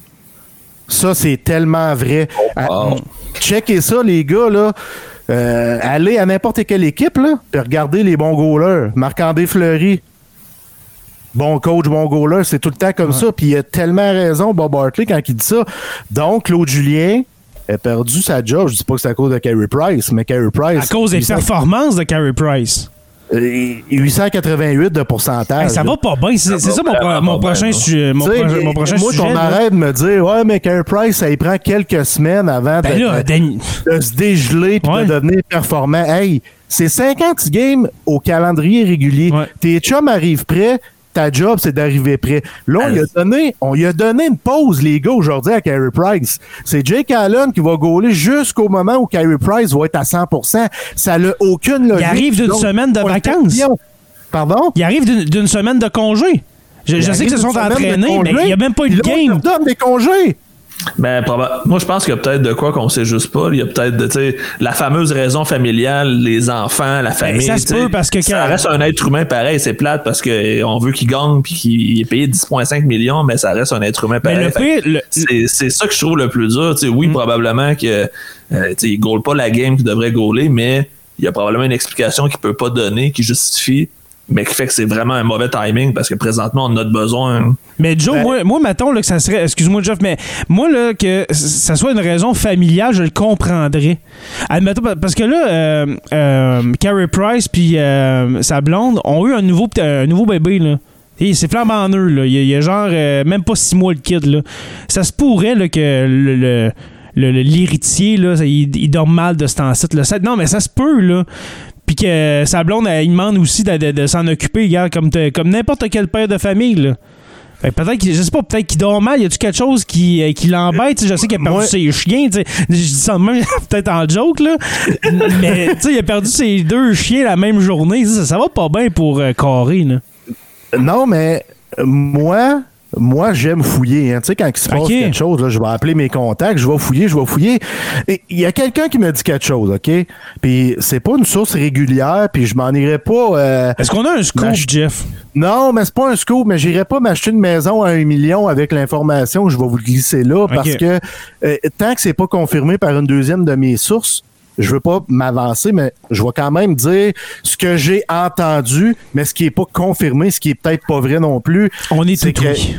Ça, c'est tellement vrai. Wow. Checkez ça, les gars, là. Euh, allez à n'importe quelle équipe, là, puis regardez les bons goalers. Marc-André Fleury. Bon coach, bon goaler, c'est tout le temps comme ça. Puis il a tellement raison, Bob Hartley, quand il dit ça. Donc, Claude Julien a perdu sa job. Je dis pas que c'est à cause de Carey Price, mais Carey Price. À cause des 800 performances de Carey Price. Euh, 888 de pourcentage. Hey, ça va pas bien. C'est ça mon, pro- prochain, su- mon prochain moi, sujet. qu'on là. arrête de me dire, ouais, mais Carey Price, ça y prend quelques semaines avant Ben de, là, de- Dan- de se dégeler puis Ouais. de devenir performant. Hey, c'est 50 games au calendrier régulier. Ouais. Tes chums arrivent prêts, ta job, c'est d'arriver prêt. Là, on lui, a donné, on lui a donné une pause, les gars, aujourd'hui à Carey Price. C'est Jake Allen qui va gauler jusqu'au moment où Carey Price va être à 100% Ça n'a aucune logique. Il arrive d'une semaine de vacances. Pardon? Il arrive d'une- semaine de congé. Je, je Il sais que se sont entraînés, mais il n'y a même pas eu de game. leur donne des congés. Ben, moi, je pense qu'il y a peut-être de quoi qu'on sait juste pas. Il y a peut-être, de, tu sais, la fameuse raison familiale, les enfants, la famille. Ben, ça se peut parce que Ça quand- reste un être humain pareil, c'est plate parce qu'on veut qu'il gagne puis qu'il est payé 10,5 millions, mais ça reste un être humain pareil. le c'est, ça que je trouve le plus dur. Tu sais, oui, probablement que euh, il goal pas la game qu'il devrait goaler, mais il y a probablement une explication qu'il peut pas donner qui justifie, mais qui fait que c'est vraiment un mauvais timing parce que présentement, on a de besoin. Mais Joe, moi, moi, mettons là, que ça serait. Excuse-moi, Jeff, mais moi, là, que ça soit une raison familiale, je le comprendrais. Admettons, parce que là, euh, euh, Carey Price puis euh, sa blonde ont eu un nouveau, un nouveau bébé, là. Et C'est flambant neuf, là. Il y a, il y a genre euh, même pas six mois le kid, là. Ça se pourrait là, que le. le- le- le- l'héritier, là, ça, il, il dort mal de ce temps-ci. là. Ça- Non, mais ça se peut, là. Puis que sa blonde, elle, il demande aussi de, de- de s'en occuper, comme, te- comme n'importe quel père de famille, là. Peut-être qu'il, je sais pas, peut-être qu'il dort mal, y a-tu quelque chose qui, euh, qui l'embête, je sais qu'il a perdu Moi- ses chiens, tu sais. Je dis ça même, peut-être en joke, là. Mais, tu sais, il a perdu ses deux chiens la même journée, ça, ça va pas bien pour euh, Carré, là. Non, mais moi, moi, j'aime fouiller. hein. Tu sais, quand il se passe quelque chose, là, je vais appeler mes contacts, je vais fouiller, je vais fouiller. Et il y a quelqu'un qui me dit quelque chose, OK? Puis c'est pas une source régulière, puis je m'en irai pas. euh, Est-ce qu'on a un scoop, Jeff? Non, mais c'est pas un scoop, mais j'irai pas m'acheter une maison à un million avec l'information, je vais vous le glisser là, parce que euh, tant que c'est pas confirmé par une deuxième de mes sources, je veux pas m'avancer, mais je vais quand même dire ce que j'ai entendu, mais ce qui est pas confirmé, ce qui est peut-être pas vrai non plus. On est c'est tout que oui.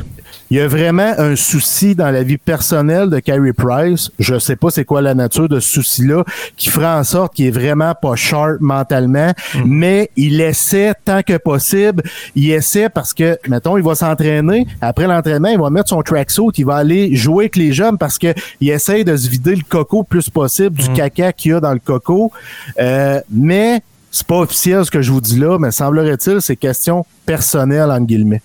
Il y a vraiment un souci dans la vie personnelle de Carey Price. Je sais pas c'est quoi la nature de ce souci-là qui fera en sorte qu'il est vraiment pas sharp mentalement, mais il essaie tant que possible. Il essaie parce que, mettons, il va s'entraîner. Après l'entraînement, il va mettre son tracksuit, il va aller jouer avec les jeunes parce que il essaie de se vider le coco le plus possible du caca qu'il y a dans le coco. Euh, mais c'est pas officiel ce que je vous dis là, mais semblerait-il, c'est question personnelle, entre guillemets.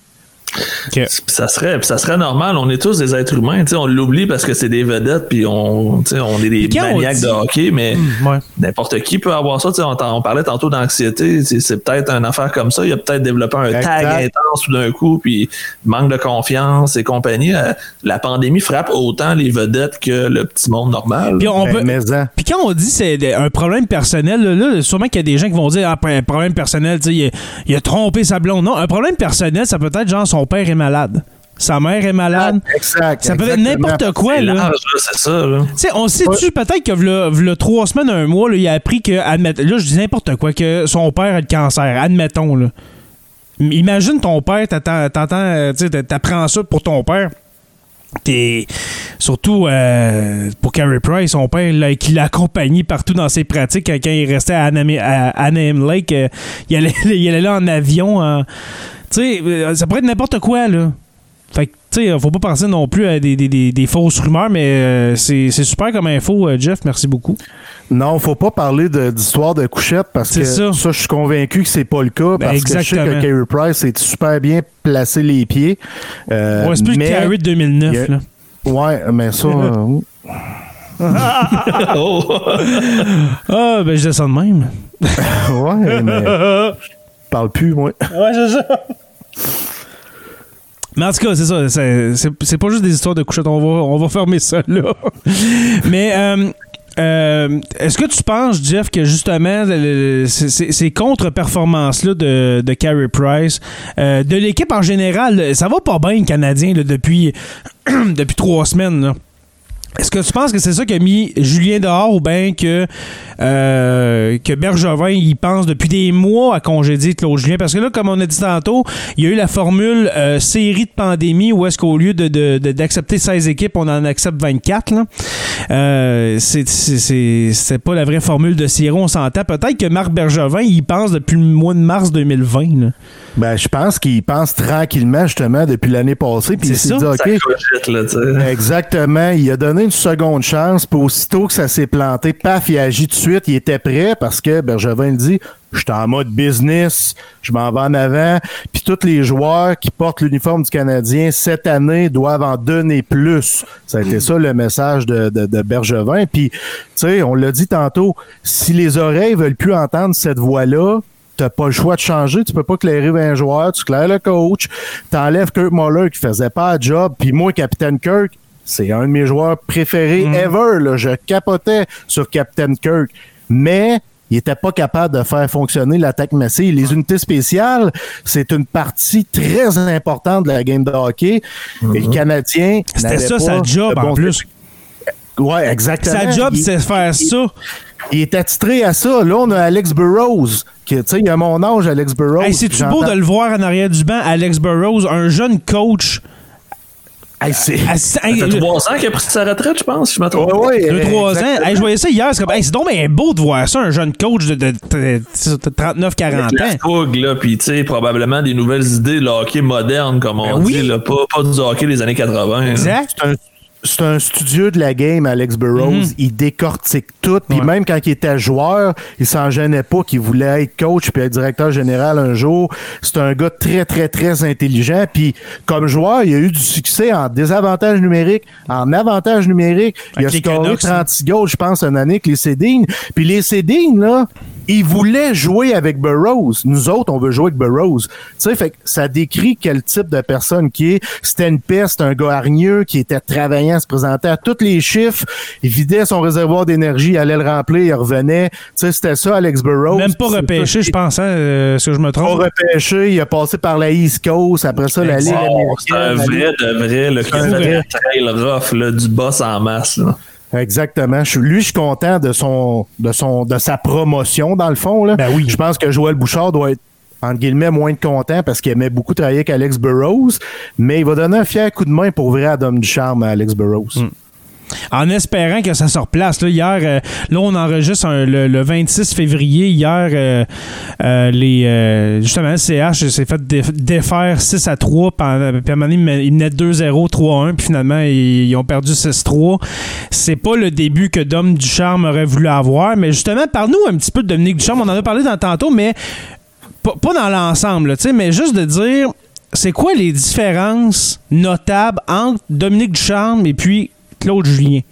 Ça serait, ça serait normal. On est tous des êtres humains. tu sais, On l'oublie parce que c'est des vedettes puis on, tu sais, on est des maniaques dit- de hockey, mais Hmm, ouais. n'importe qui peut avoir ça. tu sais, On, on parlait tantôt d'anxiété. C'est c'est peut-être une affaire comme ça. Il a peut-être développé un Exact. tag intense tout d'un coup, puis manque de confiance et compagnie. Euh, La pandémie frappe autant les vedettes que le petit monde normal. Puis on Ben, peut- mais en. Puis quand on dit c'est un problème personnel, là, là, sûrement qu'il y a des gens qui vont dire ah, un problème personnel, tu sais, il, a- il a trompé sa blonde. Non, un problème personnel, ça peut être genre son père est malade. Sa mère est malade. Exact. Ça peut être n'importe quoi, là. large, là, ça. là. Tu sais, on sait-tu peut-être que v'là, v'là trois semaines, un mois, là, il a appris que, admet- là, je dis n'importe quoi, que son père a le cancer. Admettons, là. Imagine ton père, t'attends, t'entends, euh, tu sais, t'apprends ça pour ton père. T'es surtout euh, pour Carey Price, son père là, qui l'a accompagné partout dans ses pratiques quand, il restait à Anaheim, Lake, euh, il, allait, il allait là en avion. Tu sais, euh, ça pourrait être n'importe quoi là. Fait que tu sais, faut pas penser non plus à des, des- des- des fausses rumeurs, mais euh, c'est super comme info, euh, Jeff. Merci beaucoup. Non, faut pas parler d'histoire de, couchette parce que ça. ça. je suis convaincu que c'est pas le cas. Ben, Parce que je sais exactement. que Carey Price est super bien placé les pieds. Euh, ouais, c'est plus mais- Carey de 2009. il y a- là. Ouais, mais ça. Oh. Ah, ben je ça de même. ouais, mais. Je parle plus, moi. Ouais, c'est ça. Mais en tout cas, c'est ça. c'est- pas juste des histoires de couchettes. On va, on va fermer ça là. Mais euh, euh, est-ce que tu penses, Jeff, que justement, ces- ces ces contre-performances-là de, de Carey Price, euh, de l'équipe en général, ça va pas bien, le Canadien, depuis, depuis trois semaines. Est-ce que tu penses que c'est ça qui a mis Julien dehors ou bien que, euh, que Bergevin il pense depuis des mois à congédier Claude Julien? Parce que là, comme on a dit tantôt, il y a eu la formule euh, série de pandémie où est-ce qu'au lieu de, de- de- d'accepter 16 équipes, on en accepte 24. Là. Euh, c'est, c'est, c'est, c'est pas la vraie formule de série, on s'entend. Peut-être que Marc Bergevin, il pense depuis le mois de mars 2020. là. Ben, je pense qu'il pense tranquillement, justement, depuis l'année passée. Puis il C'est s'est ça. dit, OK, là. Exactement. Il a donné une seconde chance, puis aussitôt que ça s'est planté, paf, il a agi tout de suite, il était prêt parce que Bergevin le dit, je suis en mode business, je m'en vais en avant, puis tous les joueurs qui portent l'uniforme du Canadien cette année doivent en donner plus. Ça a été ça le message de, de, Bergevin. Puis, tu sais, on l'a dit tantôt, si les oreilles veulent plus entendre cette voix-là, t'as pas le choix de changer. Tu peux pas clairer un joueur, tu claires le coach, t'enlèves Kirk Muller qui faisait pas le job, puis moi, Capitaine Kirk, c'est un de mes joueurs préférés ever. Là. Je capotais sur Captain Kirk. Mais il était pas capable de faire fonctionner l'attaque massive. Les unités spéciales, c'est une partie très importante de la game de hockey. Et le Canadien. C'était ça, pas sa job, en plus. Ouais, exactement. Sa job, c'est faire ça. Il est attitré à ça. Là, on a Alex Burrows. Tu sais, il a mon âge, Alex Burrows. Hey, C'est-tu beau de le voir en arrière du banc, Alex Burrows, un jeune coach. Hey, c'est- à- Ça hey, fait trois ans qu'il a pris sa retraite, je pense, je me trompe. Ouais, ouais, deux, trois ans. Hey, je voyais ça hier. C'est comme, hey, c'est donc bien beau de voir ça, un jeune coach de, de, de- de 39-40 La ans. fougue, là, puis tu sais, probablement des nouvelles idées, le hockey moderne, comme on Ben oui. dit, là, pas, pas du hockey des années 80. là. Exact. C'est un, c'est un studieux de la game, Alex Burrows. Mhm. Il décortique tout. Puis même quand il était joueur, il s'en gênait pas qu'il voulait être coach puis être directeur général un jour. C'est un gars très, très, très intelligent. Puis comme joueur, il a eu du succès en désavantage numérique, en avantage numérique. Il a scoré Canucks, 36 goals, je pense, une année avec les Cédines. Puis les Cédines, là, ils voulaient jouer avec Burrows. Nous autres, on veut jouer avec Burrows. Tu sais, fait que ça décrit quel type de personne qui est. C'était une peste, un gars hargneux qui était travaillant, se présentait à tous les chiffres. Il vidait son réservoir d'énergie, il allait le remplir, il revenait. Tu sais, c'était ça, Alex Burrows. Même pas repêché, je pense, hein, euh, ce que je me Pas trompe. repêché, il a passé par la East Coast, après ça, la Ligue Wow, c'est un vrai de vrai, un trail rough, là, du boss en masse. Là. Exactement. Je, lui, je suis content de son, de son, de sa promotion dans le fond. Là. Ben oui. Je pense que Joël Bouchard doit être entre guillemets moins de content parce qu'il aimait beaucoup travailler avec Alex Burrows, mais il va donner un fier coup de main pour vrai à Dom Ducharme à Alex Burrows. Mm. En espérant que ça se replace. Là, hier, euh, là, on enregistre le, le 26 février. Hier, euh, euh, les, justement, le CH s'est fait dé- défaire 6 à 3. Pendant, puis à un moment donné, il men- il menait 2-0, 3-1. Puis finalement, ils, ils ont perdu 6-3. C'est pas le début que Dom Ducharme aurait voulu avoir. Mais justement, parle-nous un petit peu de Dominique Ducharme. On en a parlé dans tantôt, mais pas, dans l'ensemble, mais juste de dire, c'est quoi les différences notables entre Dominique Ducharme et puis Claude Julien?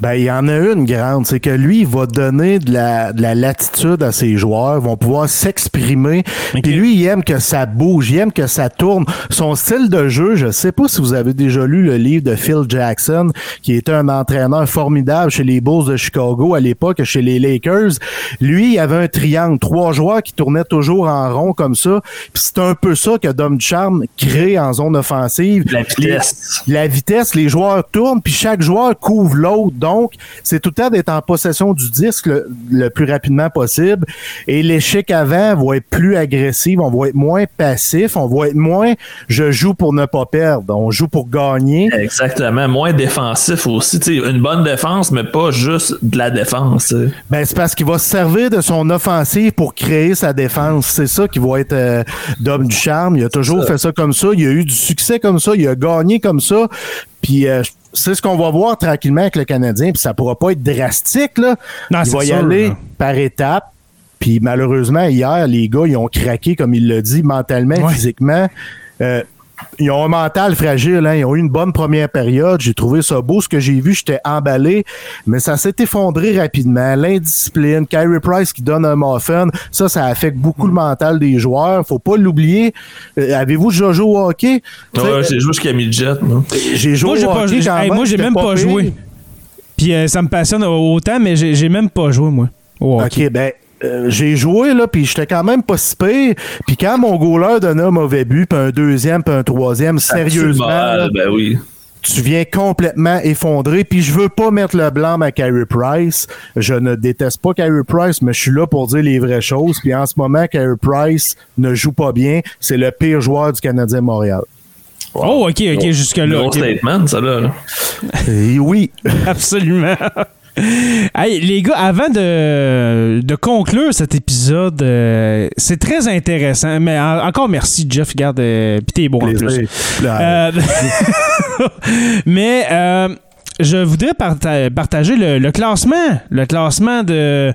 Ben, il y en a une grande, c'est que lui, il va donner de la, de la latitude à ses joueurs, vont pouvoir s'exprimer. Puis lui, il aime que ça bouge, il aime que ça tourne. Son style de jeu, je sais pas si vous avez déjà lu le livre de Phil Jackson, qui était un entraîneur formidable chez les Bulls de Chicago à l'époque, chez les Lakers. Lui, il avait un triangle, trois joueurs qui tournaient toujours en rond comme ça. Puis c'est un peu ça que Dom Charm crée en zone offensive. La vitesse. La vitesse, les joueurs tournent, puis chaque joueur couvre l'autre. Donc, c'est tout le temps d'être en possession du disque le, le plus rapidement possible. Et l'échec avant va être plus agressif, on va être moins passif, on va être moins je joue pour ne pas perdre, on joue pour gagner. Exactement. Moins défensif aussi. Une bonne défense, mais pas juste de la défense. Ben, c'est parce qu'il va se servir de son offensive pour créer sa défense. C'est ça qui va être euh, Dom du charme. Il a toujours fait ça comme ça. Il a eu du succès comme ça. Il a gagné comme ça. Puis euh, c'est ce qu'on va voir tranquillement avec le Canadien. Puis ça pourra pas être drastique. Là. Non, il va y sûr, aller là. par étapes. Puis malheureusement, hier, les gars, ils ont craqué, comme il l'a dit, mentalement, Ouais. physiquement. Euh, ils ont un mental fragile, hein. ils ont eu une bonne première période. J'ai trouvé ça beau. Ce que j'ai vu, j'étais emballé, mais ça s'est effondré rapidement. L'indiscipline, Kyrie Price qui donne un muffin, ça, ça affecte beaucoup le mental des joueurs. Faut pas l'oublier. Euh, Avez-vous déjà joué au hockey? Ouais, j'ai joué jusqu'à midget. moi. J'ai joué Moi, au pas hockey joué. quand Hey, moi, j'ai même pas joué. Puis euh, ça me passionne autant, mais j'ai j'ai même pas joué, moi. au hockey. OK, ben, euh, j'ai joué, là, puis j'étais quand même pas si pire. Puis quand mon goaler donnait un mauvais but, puis un deuxième, puis un troisième, sérieusement, là, Absolument, Ben oui. tu viens complètement effondré. Puis je veux pas mettre le blanc à Carey Price. Je ne déteste pas Carey Price, mais je suis là pour dire les vraies choses. Puis en ce moment, Carey Price ne joue pas bien. C'est le pire joueur du Canadien Montréal. Oh, OK, OK, jusque-là. Gros statement, ça là. là. Et oui. Absolument. Hey, les gars, avant de, de conclure cet épisode, euh, c'est très intéressant. Mais en- encore merci, Jeff. Regarde, euh, pis t'es bon en plus. Euh, mais euh, je voudrais parta- partager le, le classement. Le classement de,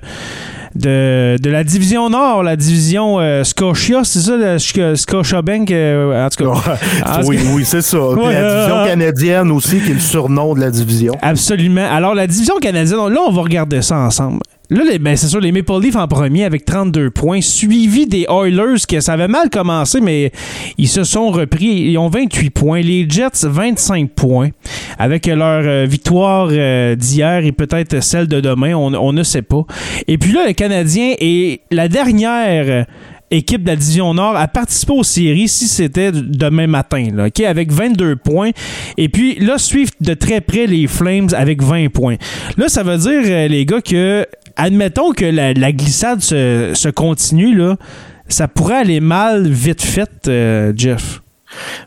de, de la division Nord, la division euh, Scotia, c'est ça, le Sc- Scotiabank, euh, en tout cas. Oui, oui, c'est ça. Puis Ouais, la division canadienne aussi, qui est le surnom de la division. Absolument. Alors, la division canadienne, là, on va regarder ça ensemble. Là, ben, c'est sûr, les Maple Leafs en premier avec 32 points, suivi des Oilers, que ça avait mal commencé, mais ils se sont repris. Ils ont 28 points. Les Jets, 25 points. Avec leur euh, victoire euh, d'hier et peut-être celle de demain, on, ne sait pas. Et puis là, le Canadien est la dernière euh, équipe de la division Nord à participer aux séries si c'était demain matin, là, OK, avec 22 points. Et puis là, suivent de très près les Flames avec 20 points. Là, ça veut dire, les gars, que admettons que la, la glissade se, se continue, là, ça pourrait aller mal vite fait, euh, Jeff.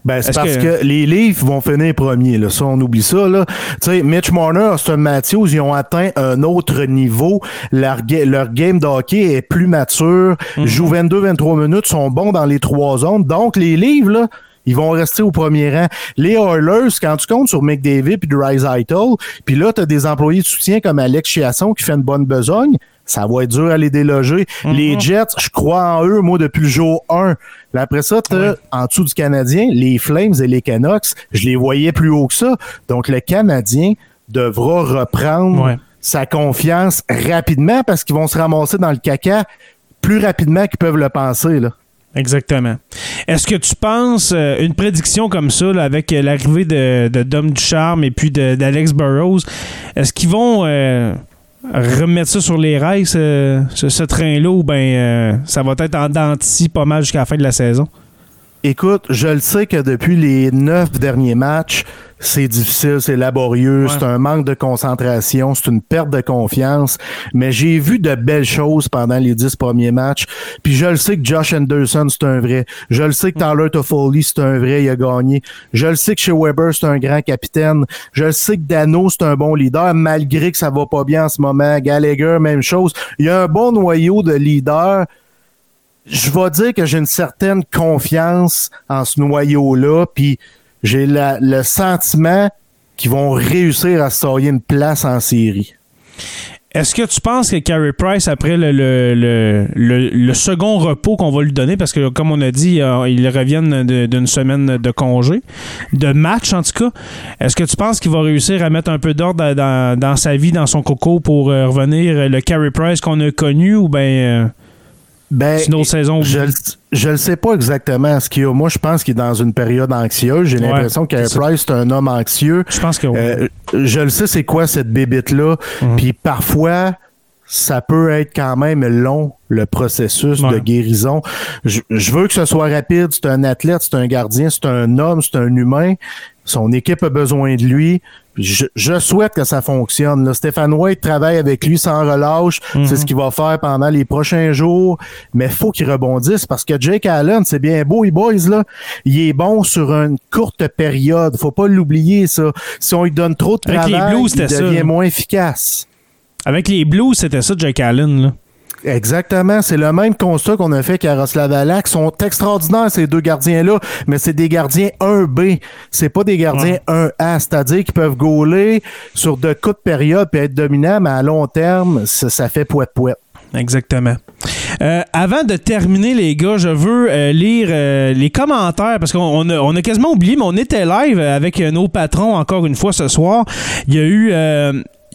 Ben, c'est parce que- que... les Leafs vont finir premiers. Là. Ça, on oublie ça. Là. Tu sais, Mitch Marner, Austin Matthews, ils ont atteint un autre niveau. Leur, ga- leur game de hockey est plus mature. Mhm. Jouent 22-23 minutes, sont bons dans les trois zones. Donc, les Leafs, là, ils vont rester au premier rang. Les Oilers, quand tu comptes sur McDavid puis Dreisaitl, puis là, tu as des employés de soutien comme Alex Chiasson qui fait une bonne besogne, ça va être dur à les déloger. Les Jets, je crois en eux, moi, depuis le jour 1. Puis après ça, t'as, en dessous du Canadien, les Flames et les Canucks, je les voyais plus haut que ça. Donc, le Canadien devra reprendre sa confiance rapidement parce qu'ils vont se ramasser dans le caca plus rapidement qu'ils peuvent le penser. Là. Exactement. Est-ce que tu penses euh, une prédiction comme ça, avec euh, l'arrivée de, Dom Ducharme et puis d'Alex Burrows, est-ce qu'ils vont euh, remettre ça sur les rails, ce, ce- ce train-là, ou bien ça va être en denti pas mal jusqu'à la fin de la saison? Écoute, je le sais que depuis les neuf derniers matchs, c'est difficile, c'est laborieux, Ouais. c'est un manque de concentration, c'est une perte de confiance. Mais j'ai vu de belles choses pendant les dix premiers matchs. Puis je le sais que Josh Anderson, c'est un vrai. Je le sais que Tyler Toffoli, c'est un vrai, il a gagné. Je le sais que chez Weber, c'est un grand capitaine. Je le sais que Dano, c'est un bon leader, malgré que ça va pas bien en ce moment. Gallagher, même chose. Il y a un bon noyau de leaders je vais dire que j'ai une certaine confiance en ce noyau-là, puis j'ai le sentiment qu'ils vont réussir à se une place en série. Est-ce que tu penses que Carey Price, après le, le, le, le- second repos qu'on va lui donner, parce que comme on a dit, euh, ils reviennent d'une semaine de congé, de match en tout cas, est-ce que tu penses qu'il va réussir à mettre un peu d'ordre dans, dans- sa vie, dans son coco pour euh, revenir euh, le Carey Price qu'on a connu ou bien Ben, c'est une autre saison? je le- je ne sais pas exactement ce qu'il y a. Moi, je pense qu'il est dans une période anxieuse. J'ai Ouais, l'impression que. Price est un homme anxieux. Je pense que oui. Euh, je le sais, c'est quoi cette bébite-là. Mhm. Puis parfois, ça peut être quand même long, le processus Ouais. de guérison. Je, je veux que ce soit rapide. C'est un athlète, c'est un gardien, c'est un homme, c'est un humain. Son équipe a besoin de lui. Je, je souhaite que ça fonctionne. Là. Stéphane White travaille avec lui sans relâche. Mhm. C'est ce qu'il va faire pendant les prochains jours. Mais faut qu'il rebondisse parce que Jake Allen, c'est bien beau, les boys, là. Il est bon sur une courte période. Faut pas l'oublier, ça. Si on lui donne trop de Avec les travail, Blues, il ça, devient moins efficace. Avec les Blues, c'était ça, Jack Allen. Là. Exactement. C'est le même constat qu'on a fait qu'Yaroslav Alak. Ils sont extraordinaires, ces deux gardiens-là, mais c'est des gardiens 1B. C'est pas des gardiens 1A. C'est-à-dire qu'ils peuvent gauler sur de courtes périodes et être dominants, mais à long terme, ça, ça fait poète-poète. Exactement. Euh, avant de terminer, les gars, je veux euh, lire euh, les commentaires parce qu'on on a, on a quasiment oublié, mais on était live avec euh, nos patrons encore une fois ce soir. Il y a eu.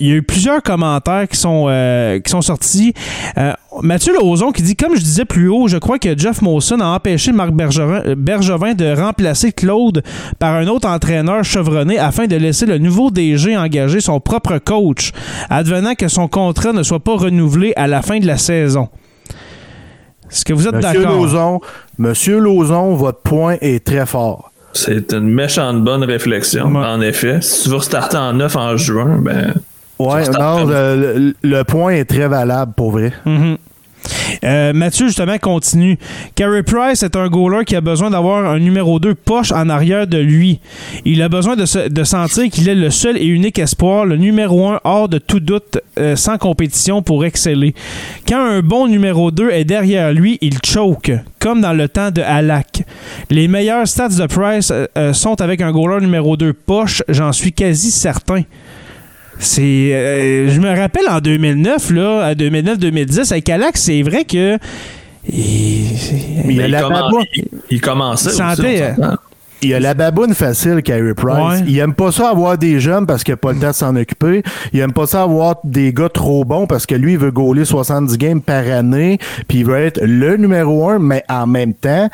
Il y a eu plusieurs commentaires qui sont, euh, qui sont sortis. Euh, Mathieu Lauzon qui dit Comme je disais plus haut, je crois que Jeff Mawson a empêché Marc Bergevin, Bergevin de remplacer Claude par un autre entraîneur chevronné afin de laisser le nouveau DG engager son propre coach, advenant que son contrat ne soit pas renouvelé à la fin de la saison. Est-ce que vous êtes Monsieur d'accord? Lauzon, Monsieur Lauzon, votre point est très fort. C'est une méchante bonne réflexion, Ouais. en effet. Si tu veux restarter en neuf en juin, ben. Ouais, non, le, le- point est très valable pour vrai. Mhm. Euh, Mathieu, justement, continue. Carey Price est un goaler qui a besoin d'avoir un numéro 2 poche en arrière de lui. Il a besoin de, se- de sentir qu'il est le seul et unique espoir, le numéro 1 hors de tout doute, euh, sans compétition pour exceller. Quand un bon numéro 2 est derrière lui, il choke, comme dans le temps de Halak. Les meilleurs stats de Price euh, sont avec un goaler numéro 2 poche, j'en suis quasi certain. C'est, euh, je me rappelle en 2009, là, à 2009-2010, avec Alex, c'est vrai que. Il, Mais il, la commen- baboune- il- il commençait. aussi, Sentait, on s'entend. Il y a la baboune facile, Carey Price. Ouais. Il aime pas ça avoir des jeunes parce qu'il a pas le temps de s'en occuper. Il aime pas ça avoir des gars trop bons parce que lui, il veut gauler 70 games par année, puis il veut être le numéro un, mais en même temps,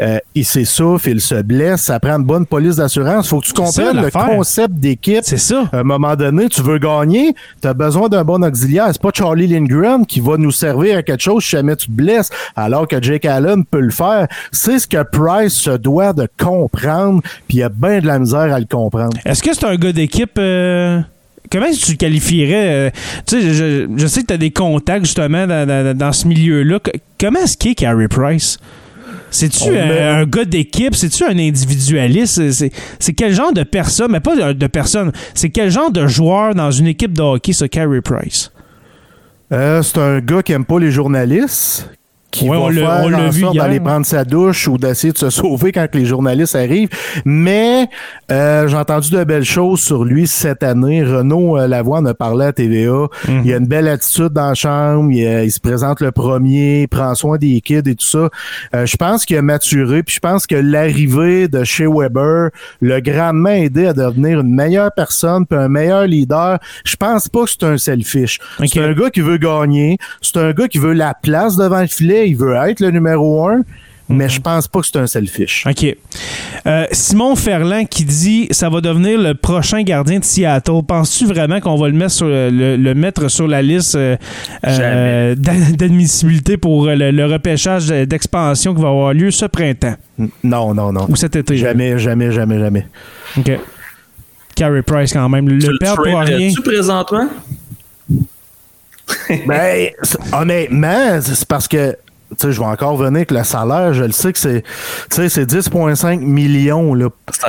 euh, il s'essouffle, il se blesse, ça prend une bonne police d'assurance. Faut que tu comprennes le concept d'équipe. C'est ça. À un moment donné, tu veux gagner, tu as besoin d'un bon auxiliaire. C'est pas Charlie Lindgren qui va nous servir à quelque chose si jamais tu te blesses, alors que Jake Allen peut le faire. C'est ce que Price se doit de comprendre, puis il a bien de la misère à le comprendre. Est-ce que c'est un gars d'équipe. euh, Comment est-ce que tu le qualifierais? euh, tu sais, je, je sais que tu as des contacts justement dans, dans- dans ce milieu-là. Comment est-ce qu'il est, Carey Price? C'est-tu un, gars d'équipe? C'est-tu un individualiste? C'est- quel genre de personne? Mais pas de, de personne. C'est quel genre de joueur dans une équipe de hockey, ce Carey Price? Euh, c'est un gars qui aime pas les journalistes, qui Ouais, va faire en sorte d'aller prendre sa douche ou d'essayer de se sauver quand les journalistes arrivent. Mais euh, j'ai entendu de belles choses sur lui cette année. Renaud euh, Lavoie en a parlé à TVA. Mhm. Il a une belle attitude dans la chambre. Il, euh, il se présente le premier, il prend soin des kids et tout ça. Euh, je pense qu'il a maturé. Puis je pense que l'arrivée de chez Weber l'a grandement aidé à devenir une meilleure personne puis un meilleur leader. Je pense pas que c'est un selfish. C'est un gars qui veut gagner. C'est un gars qui veut la place devant le filet. Il veut être le numéro un. Mais je pense pas que c'est un selfish. OK. Euh, Simon Ferland qui dit ça va devenir le prochain gardien de Seattle. Penses-tu vraiment qu'on va le mettre sur le, le- le mettre sur la liste euh, euh, d'a- d'admissibilité pour le, le repêchage de- d'expansion qui va avoir lieu ce printemps? Non, non, non. ou cet été? Jamais, jamais, jamais, jamais. OK. Carey Price quand même. Le, Tu le perdre pour rien. présentement? Ben, honnêtement, c'est parce que, tu sais, je vais encore venir avec le salaire. Je le sais que c'est, tu sais, c'est 10,5 millions, là.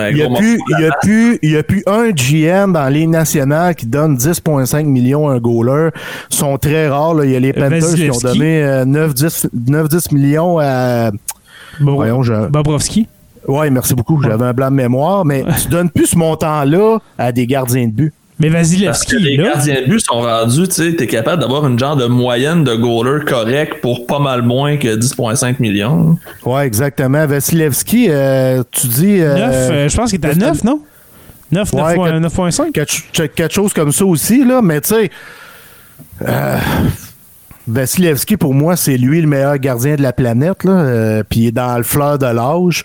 Il n'y a, plus- morceau il y a, plus- il y a plus un GM dans les nationales qui donne 10,5 millions à un goaler. Ils sont très rares. Là. Il y a les Panthers qui ont donné euh, 9-10 9-10 millions à. Bo- Voyons, je- Bobrovski. Ouais, merci beaucoup. J'avais un blanc de mémoire, mais tu donnes plus ce montant-là à des gardiens de but. Mais Vasilevski, les là. gardiens de but sont rendus, tu sais, t'es capable d'avoir une genre de moyenne de goaler correct pour pas mal moins que 10,5 millions. Ouais, exactement. Vasilevski, euh, tu dis. euh, 9, je pense qu'il est à qu'est-ce que- 9, non? 9, Ouais, 9, que- 9.5? quelque, quelque chose comme ça aussi, là, mais tu sais. euh, Vasilevski, pour moi, c'est lui le meilleur gardien de la planète, là, euh, puis il est dans le fleur de l'âge.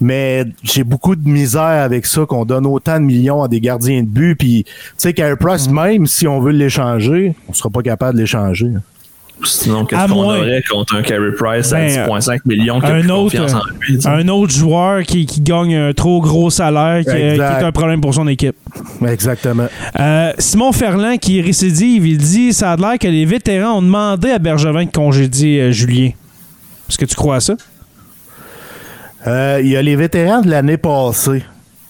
Mais j'ai beaucoup de misère avec ça, qu'on donne autant de millions à des gardiens de but. Puis, tu sais, Carey Price, même si on veut l'échanger, on sera pas capable de l'échanger. Sinon, qu'est-ce qu'on moins- aurait contre un Carey Price à Ben, 10,5 millions qui a un plus autre, en lui? Un autre joueur qui, qui gagne un trop gros salaire, qui, euh, est un problème pour son équipe. Exactement. Euh, Simon Ferland qui récidive, il dit ça a l'air que les vétérans ont demandé à Bergevin de congédier euh, Julien. Est-ce que tu crois à ça? Euh, Il y a les vétérans de l'année passée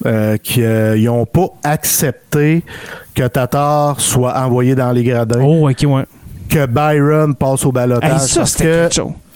euh, qui n'ont pas accepté que Tatar soit envoyé dans les gradins, Oh, ok, ouais. que Byron passe au balotage. Hey, ça, c'était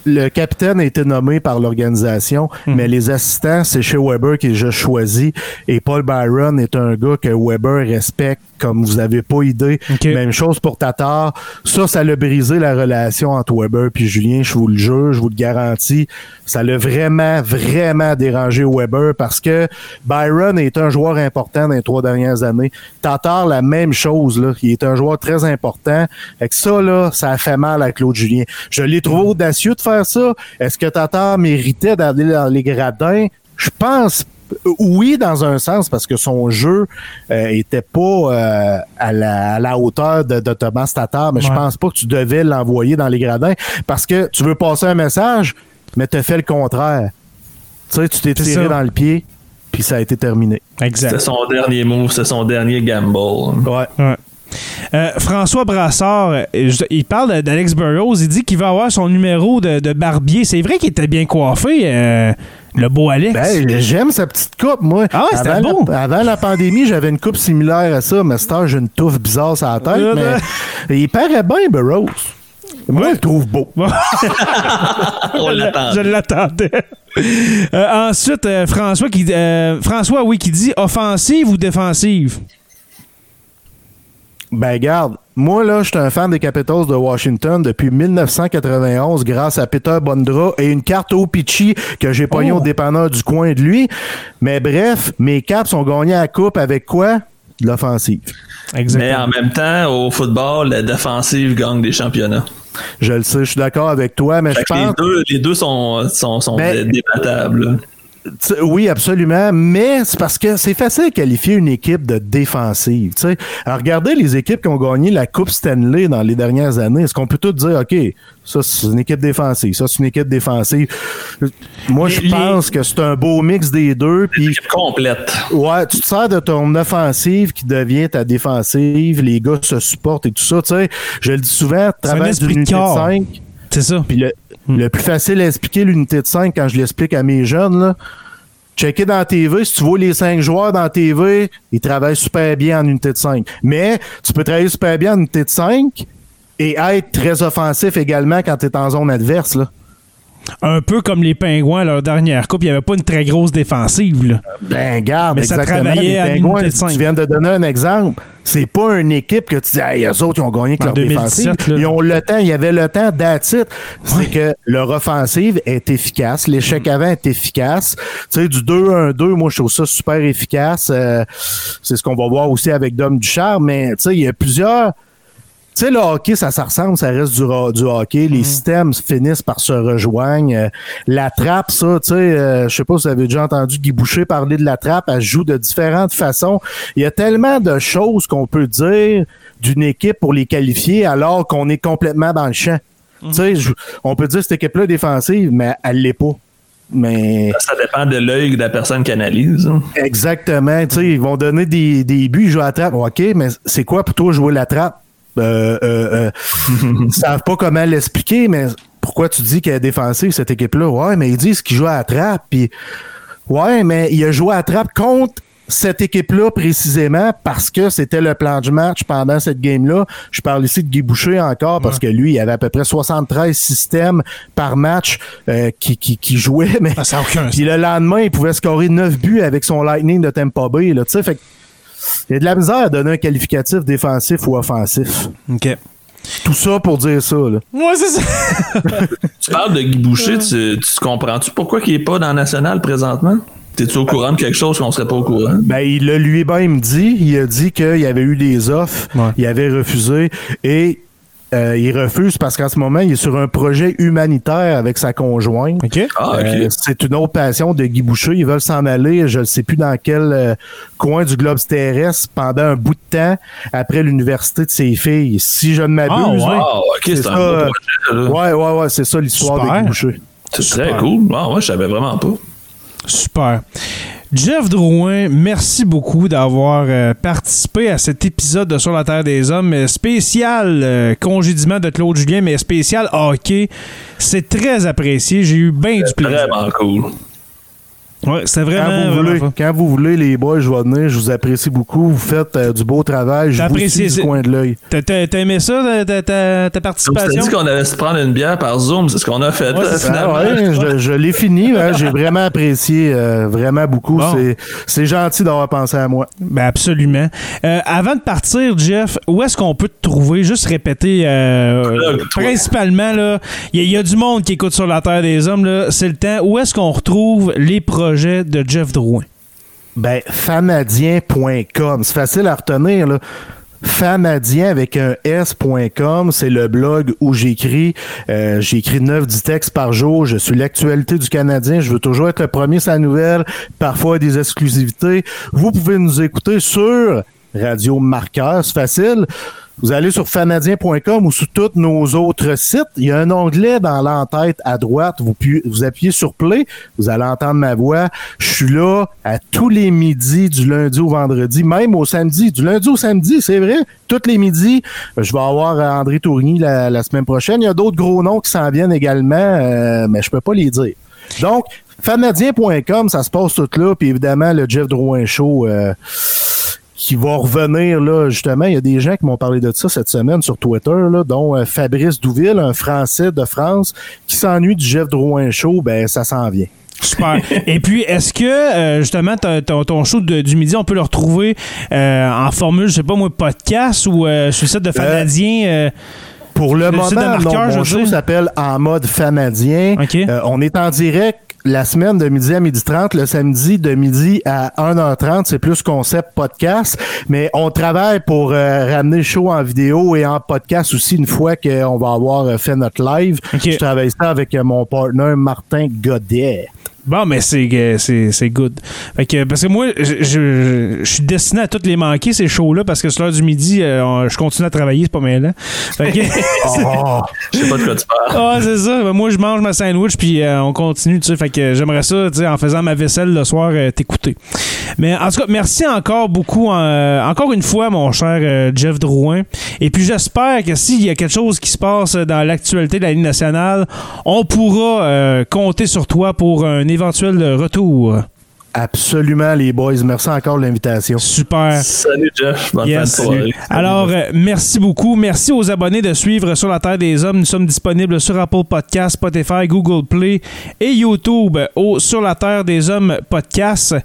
le capitaine a été nommé par l'organisation, Mhm. mais les assistants, c'est chez Weber qui est déjà choisi. Et Paul Byron est un gars que Weber respecte comme vous avez pas idée. Même chose pour Tatar. Ça, ça l'a brisé la relation entre Weber puis Julien, je vous le jure, je vous le garantis. Ça l'a vraiment, vraiment dérangé Weber parce que Byron est un joueur important dans les trois dernières années. Tatar, la même chose, là. Il est un joueur très important. Fait que ça, là, ça a fait mal à Claude Julien. Je l'ai trouvé audacieux de faire ça. Est-ce que Tatar méritait d'aller dans les gradins? Je pense oui, dans un sens, parce que son jeu euh, était pas euh, à, la, à la hauteur de, de Thomas Tatar, mais je Ouais. pense pas que tu devais l'envoyer dans les gradins parce que tu veux passer un message, mais tu fait le contraire. Tu sais, tu t'es C'est tiré ça. dans le pied, puis ça a été terminé. Exact. C'était son dernier move, c'est son dernier gamble. Ouais. Ouais. Euh, François Brassard, euh, je- il parle d'Alex Burrows. Il dit qu'il va avoir son numéro de, de barbier. C'est vrai qu'il était bien coiffé, euh, le beau Alex. Ben, j'aime sa petite coupe, moi. Ah ouais, c'était beau. La, avant la pandémie, j'avais une coupe similaire à ça, mais heure, j'ai une touffe bizarre sur la tête, Euh, mais il paraît bien, Burroughs. Moi, je le trouve beau. On Je l'attendais. Euh, ensuite, euh, François, qui, euh, François, oui, qui dit offensive ou défensive? Ben, garde, moi, là, je suis un fan des Capitals de Washington depuis 1991 grâce à Peter Bondra et une carte au Pitchy que j'ai pogné Oh. au dépanneur du coin de lui. Mais bref, mes Caps ont gagné la coupe avec quoi? De l'offensive. Mais Exactement. en même temps, au football, la défensive gagne des championnats. Je le sais, je suis d'accord avec toi, mais Fait je que les pense... deux, les deux sont, sont, sont Ben- dé- débattables. Oui, absolument, mais c'est parce que c'est facile de qualifier une équipe de défensive. Alors, regardez les équipes qui ont gagné la Coupe Stanley dans les dernières années. Est-ce qu'on peut tout dire, OK, ça, c'est une équipe défensive, ça, c'est une équipe défensive? Moi, je Les- pense que c'est un beau mix des deux. Puis, Équipe complète. ouais, tu te sers de ton offensive qui devient ta défensive. Les gars se supportent et tout ça. Tu sais, je le dis souvent, travail d'une de unité de corps. 5. C'est ça. Puis le, le plus facile à expliquer l'unité de 5 quand je l'explique à mes jeunes, là, checker dans TV, si tu vois les 5 joueurs dans TV, ils travaillent super bien en unité de 5. Mais tu peux travailler super bien en unité de 5 et être très offensif également quand tu es en zone adverse. Là. Un peu comme les Pingouins, leur dernière coupe, il n'y avait pas une très grosse défensive. Là. Ben, garde, Mais ça travaillait les à Pingouins, l'unité de tu viens de donner un exemple. C'est pas une équipe que tu dis, hey, eux autres, ils ont gagné avec En leur 2017, défensive. là. Ils ont le temps, il y avait le temps d'attitude. C'est que leur offensive est efficace. L'échec avant est efficace. Tu sais, du 2-1-2, moi, je trouve ça super efficace. Euh, c'est ce qu'on va voir aussi avec Dom Ducharme, mais tu sais, il y a plusieurs. Tu sais, le hockey, ça, ça ressemble, ça reste du, hockey. Mhm. Les systèmes finissent par se rejoindre. Euh, la trappe, ça, tu sais, euh, je sais pas si vous avez déjà entendu Guy Boucher parler de la trappe. Elle se joue de différentes façons. Il y a tellement de choses qu'on peut dire d'une équipe pour les qualifier alors qu'on est complètement dans le champ. Mhm. Tu sais, on peut dire que cette équipe-là est défensive, mais elle l'est pas. Mais Ça dépend de l'œil de la personne qui analyse. hein. Exactement. Tu sais, ils vont donner des, des buts, ils jouent à la trappe. OK, mais c'est quoi pour toi jouer la trappe? Euh, euh, euh, savent pas comment l'expliquer, mais pourquoi tu dis qu'elle est défensive, cette équipe-là? Ouais, mais ils disent qu'il joue à la trappe. Puis, ouais, mais il a joué à la trappe contre cette équipe-là précisément parce que c'était le plan de match pendant cette game-là. Je parle ici de Guy Boucher encore parce que lui, il avait à peu près 73 systèmes par match euh, qui, qui, qui jouaient, mais Ah, ça aucun puis le lendemain, il pouvait scorer 9 buts avec son Lightning de Tampa Bay. Là, tu sais, fait il y a de la misère à donner un qualificatif défensif ou offensif. OK. Tout ça pour dire ça. Là. Ouais, c'est ça. Tu parles de Guy Boucher, tu, tu comprends-tu pourquoi il est pas dans le National présentement? T'es-tu au courant de quelque chose qu'on serait pas au courant? Ben, il l'a lui-même dit. Il a dit qu'il y avait eu des offres. Ouais. Il avait refusé. Et euh, il refuse parce qu'en ce moment, il est sur un projet humanitaire avec sa conjointe. OK. Ah. Euh, c'est une autre passion de Guy Boucher. Ils veulent s'en aller, je ne sais plus dans quel euh, coin du globe terrestre pendant un bout de temps après l'université de ses filles. Si je ne m'abuse. Ah, ouais. là. Ah, ok, c'est un ça, euh, projet. Ouais, ouais, ouais, c'est ça l'histoire de Guy Boucher. C'est très cool. Ah, ouais, je savais vraiment pas. Super. Jeff Drouin, merci beaucoup d'avoir euh, participé à cet épisode de Sur la Terre des Hommes euh, spécial euh, congédiement de Claude Julien, mais spécial hockey. C'est très apprécié. J'ai eu bien du plaisir. Vraiment cool. Ouais, c'était Quand vraiment. vous, vraiment voulez, quand vous voulez, les boys, je vais venir. Je vous apprécie beaucoup. Vous faites euh, du beau travail. Je T'as vous suis c'est- du coin de l'œil. T'as- aimé ça, ta, ta- ta- ta On participation? dit qu'on allait se prendre une bière par Zoom, c'est ce qu'on a fait Ouais, là, c'est ça. finalement. Ah ouais, je, je l'ai fini. hein. J'ai vraiment apprécié, euh, vraiment beaucoup. Bon. C'est- C'est gentil d'avoir pensé à moi. Ben absolument. Euh, avant de partir, Jeff, où est-ce qu'on peut te trouver? Juste répéter. euh, principalement, là, il y, y a du monde qui écoute sur la Terre des Hommes. C'est le temps. Où est-ce qu'on retrouve les projets? De Jeff Drouin? Ben, famadien.com. C'est facile à retenir, là. Famadien avec un S.com, c'est le blog où j'écris. Euh, j'écris 9-10 textes par jour. Je suis l'actualité du Canadien. Je veux toujours être le premier sur la nouvelle, parfois des exclusivités. Vous pouvez nous écouter sur Radio Marqueur, c'est facile. Vous allez sur fanadien.com ou sur tous nos autres sites. Il y a un onglet dans l'entête à droite. Vous, pu- vous appuyez sur Play. Vous allez entendre ma voix. Je suis là à tous les midis, du lundi au vendredi, même au samedi. Du lundi au samedi, c'est vrai. Tous les midis. Je vais avoir euh, André Tourny la, la semaine prochaine. Il y a d'autres gros noms qui s'en viennent également, euh, mais je peux pas les dire. Donc, fanadien.com, ça se passe tout là. Puis évidemment, le Jeff Drouin Show. euh, qui va revenir là justement. Il y a des gens qui m'ont parlé de ça cette semaine sur Twitter, là, dont euh, Fabrice Douville, un Français de France, qui s'ennuie du Jeff Drouin Show. Ben ça s'en vient. Super. Et puis, est-ce que, euh, justement, ton, ton- ton show de- du midi, on peut le retrouver euh, en formule, je sais pas moi, podcast ou sur le site de Fanadien? Pour le, Le moment, marqueur, non, mon show s'appelle En mode famadien. Euh, on est en direct la semaine de midi à midi 30, le samedi de midi à 1h30. C'est plus concept podcast. Mais on travaille pour euh, ramener le show en vidéo et en podcast aussi une fois qu'on va avoir euh, fait notre live. Je travaille ça avec euh, mon partenaire Martin Godet. Bon, mais c'est c'est c'est good. Fait que, parce que moi, je, je, je suis destiné à toutes les manquer, ces shows-là, parce que sur l'heure du midi, euh, je continue à travailler, c'est pas mal. Fait que, Oh, Je sais pas de quoi tu parles. ah, c'est ça. Ben, moi, je mange ma sandwich, puis euh, on continue, tu sais. Fait que j'aimerais ça, tu sais, en faisant ma vaisselle le soir, euh, t'écouter. Mais en tout cas, merci encore beaucoup, encore une fois, mon cher Jeff Drouin. Et puis j'espère que s'il y a quelque chose qui se passe dans l'actualité de la Ligue nationale, on pourra compter sur toi pour un éventuel retour. Absolument, les boys. Merci encore de l'invitation. Super. Salut Jeff, bonne Yes. fin de soirée. Alors, euh, merci beaucoup. Merci aux abonnés de suivre Sur la Terre des Hommes. Nous sommes disponibles sur Apple Podcasts, Spotify, Google Play et YouTube au Sur la Terre des Hommes podcast.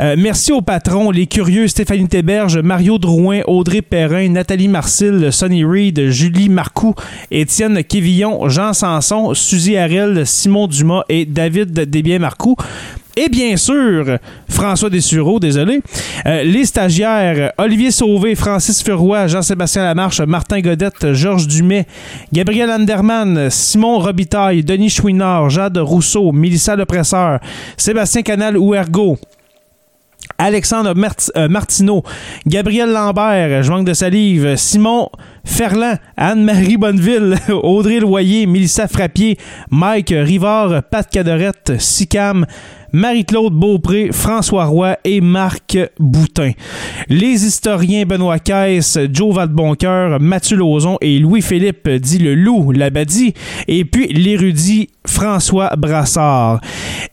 Euh, merci aux patrons, les curieux Stéphanie Théberge, Mario Drouin, Audrey Perrin, Nathalie Marcil, Sonny Reed, Julie Marcoux, Étienne Quévillon, Jean Sanson, Suzy Harel, Simon Dumas et David Desbiens-Marcoux. Et bien sûr, François Dessureau, désolé. Euh, les stagiaires, Olivier Sauvé, Francis Furoy, Jean-Sébastien Lamarche, Martin Godette, Georges Dumais, Gabriel Anderman, Simon Robitaille, Denis Chouinard, Jade Rousseau, Mélissa Lepresseur, Sébastien Canal Ouergo, Alexandre euh, Martineau, Gabriel Lambert, je manque de salive, Simon Ferland, Anne-Marie Bonneville, Audrey Loyer, Mélissa Frappier, Mike Rivard, Pat Cadorette, Sicam, Marie-Claude Beaupré, François Roy et Marc Boutin. Les historiens Benoît Caisse, Joe Vadeboncoeur, Mathieu Lauzon et Louis-Philippe dit le loup, Labadie, et puis l'érudit François Brassard.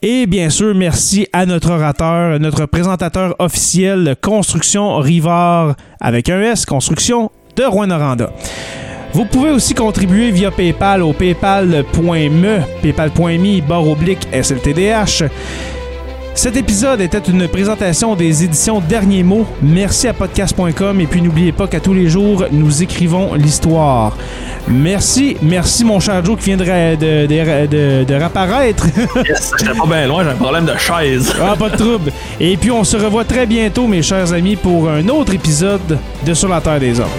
Et bien sûr, merci à notre orateur, notre présentateur officiel Construction Rivard avec un S, Construction de Rouen-Noranda. Vous pouvez aussi contribuer via PayPal au paypal.me, paypal.me, barre oblique SLTDH. Cet épisode était une présentation des éditions Derniers mots. Merci à podcast.com et puis n'oubliez pas qu'à tous les jours, nous écrivons l'histoire. Merci, merci mon cher Joe qui vient de, de, de, de- de réapparaître. Yes, j'étais pas bien loin, j'ai un problème de chaise. ah, pas de trouble. Et puis on se revoit très bientôt, mes chers amis, pour un autre épisode de Sur la Terre des Hommes.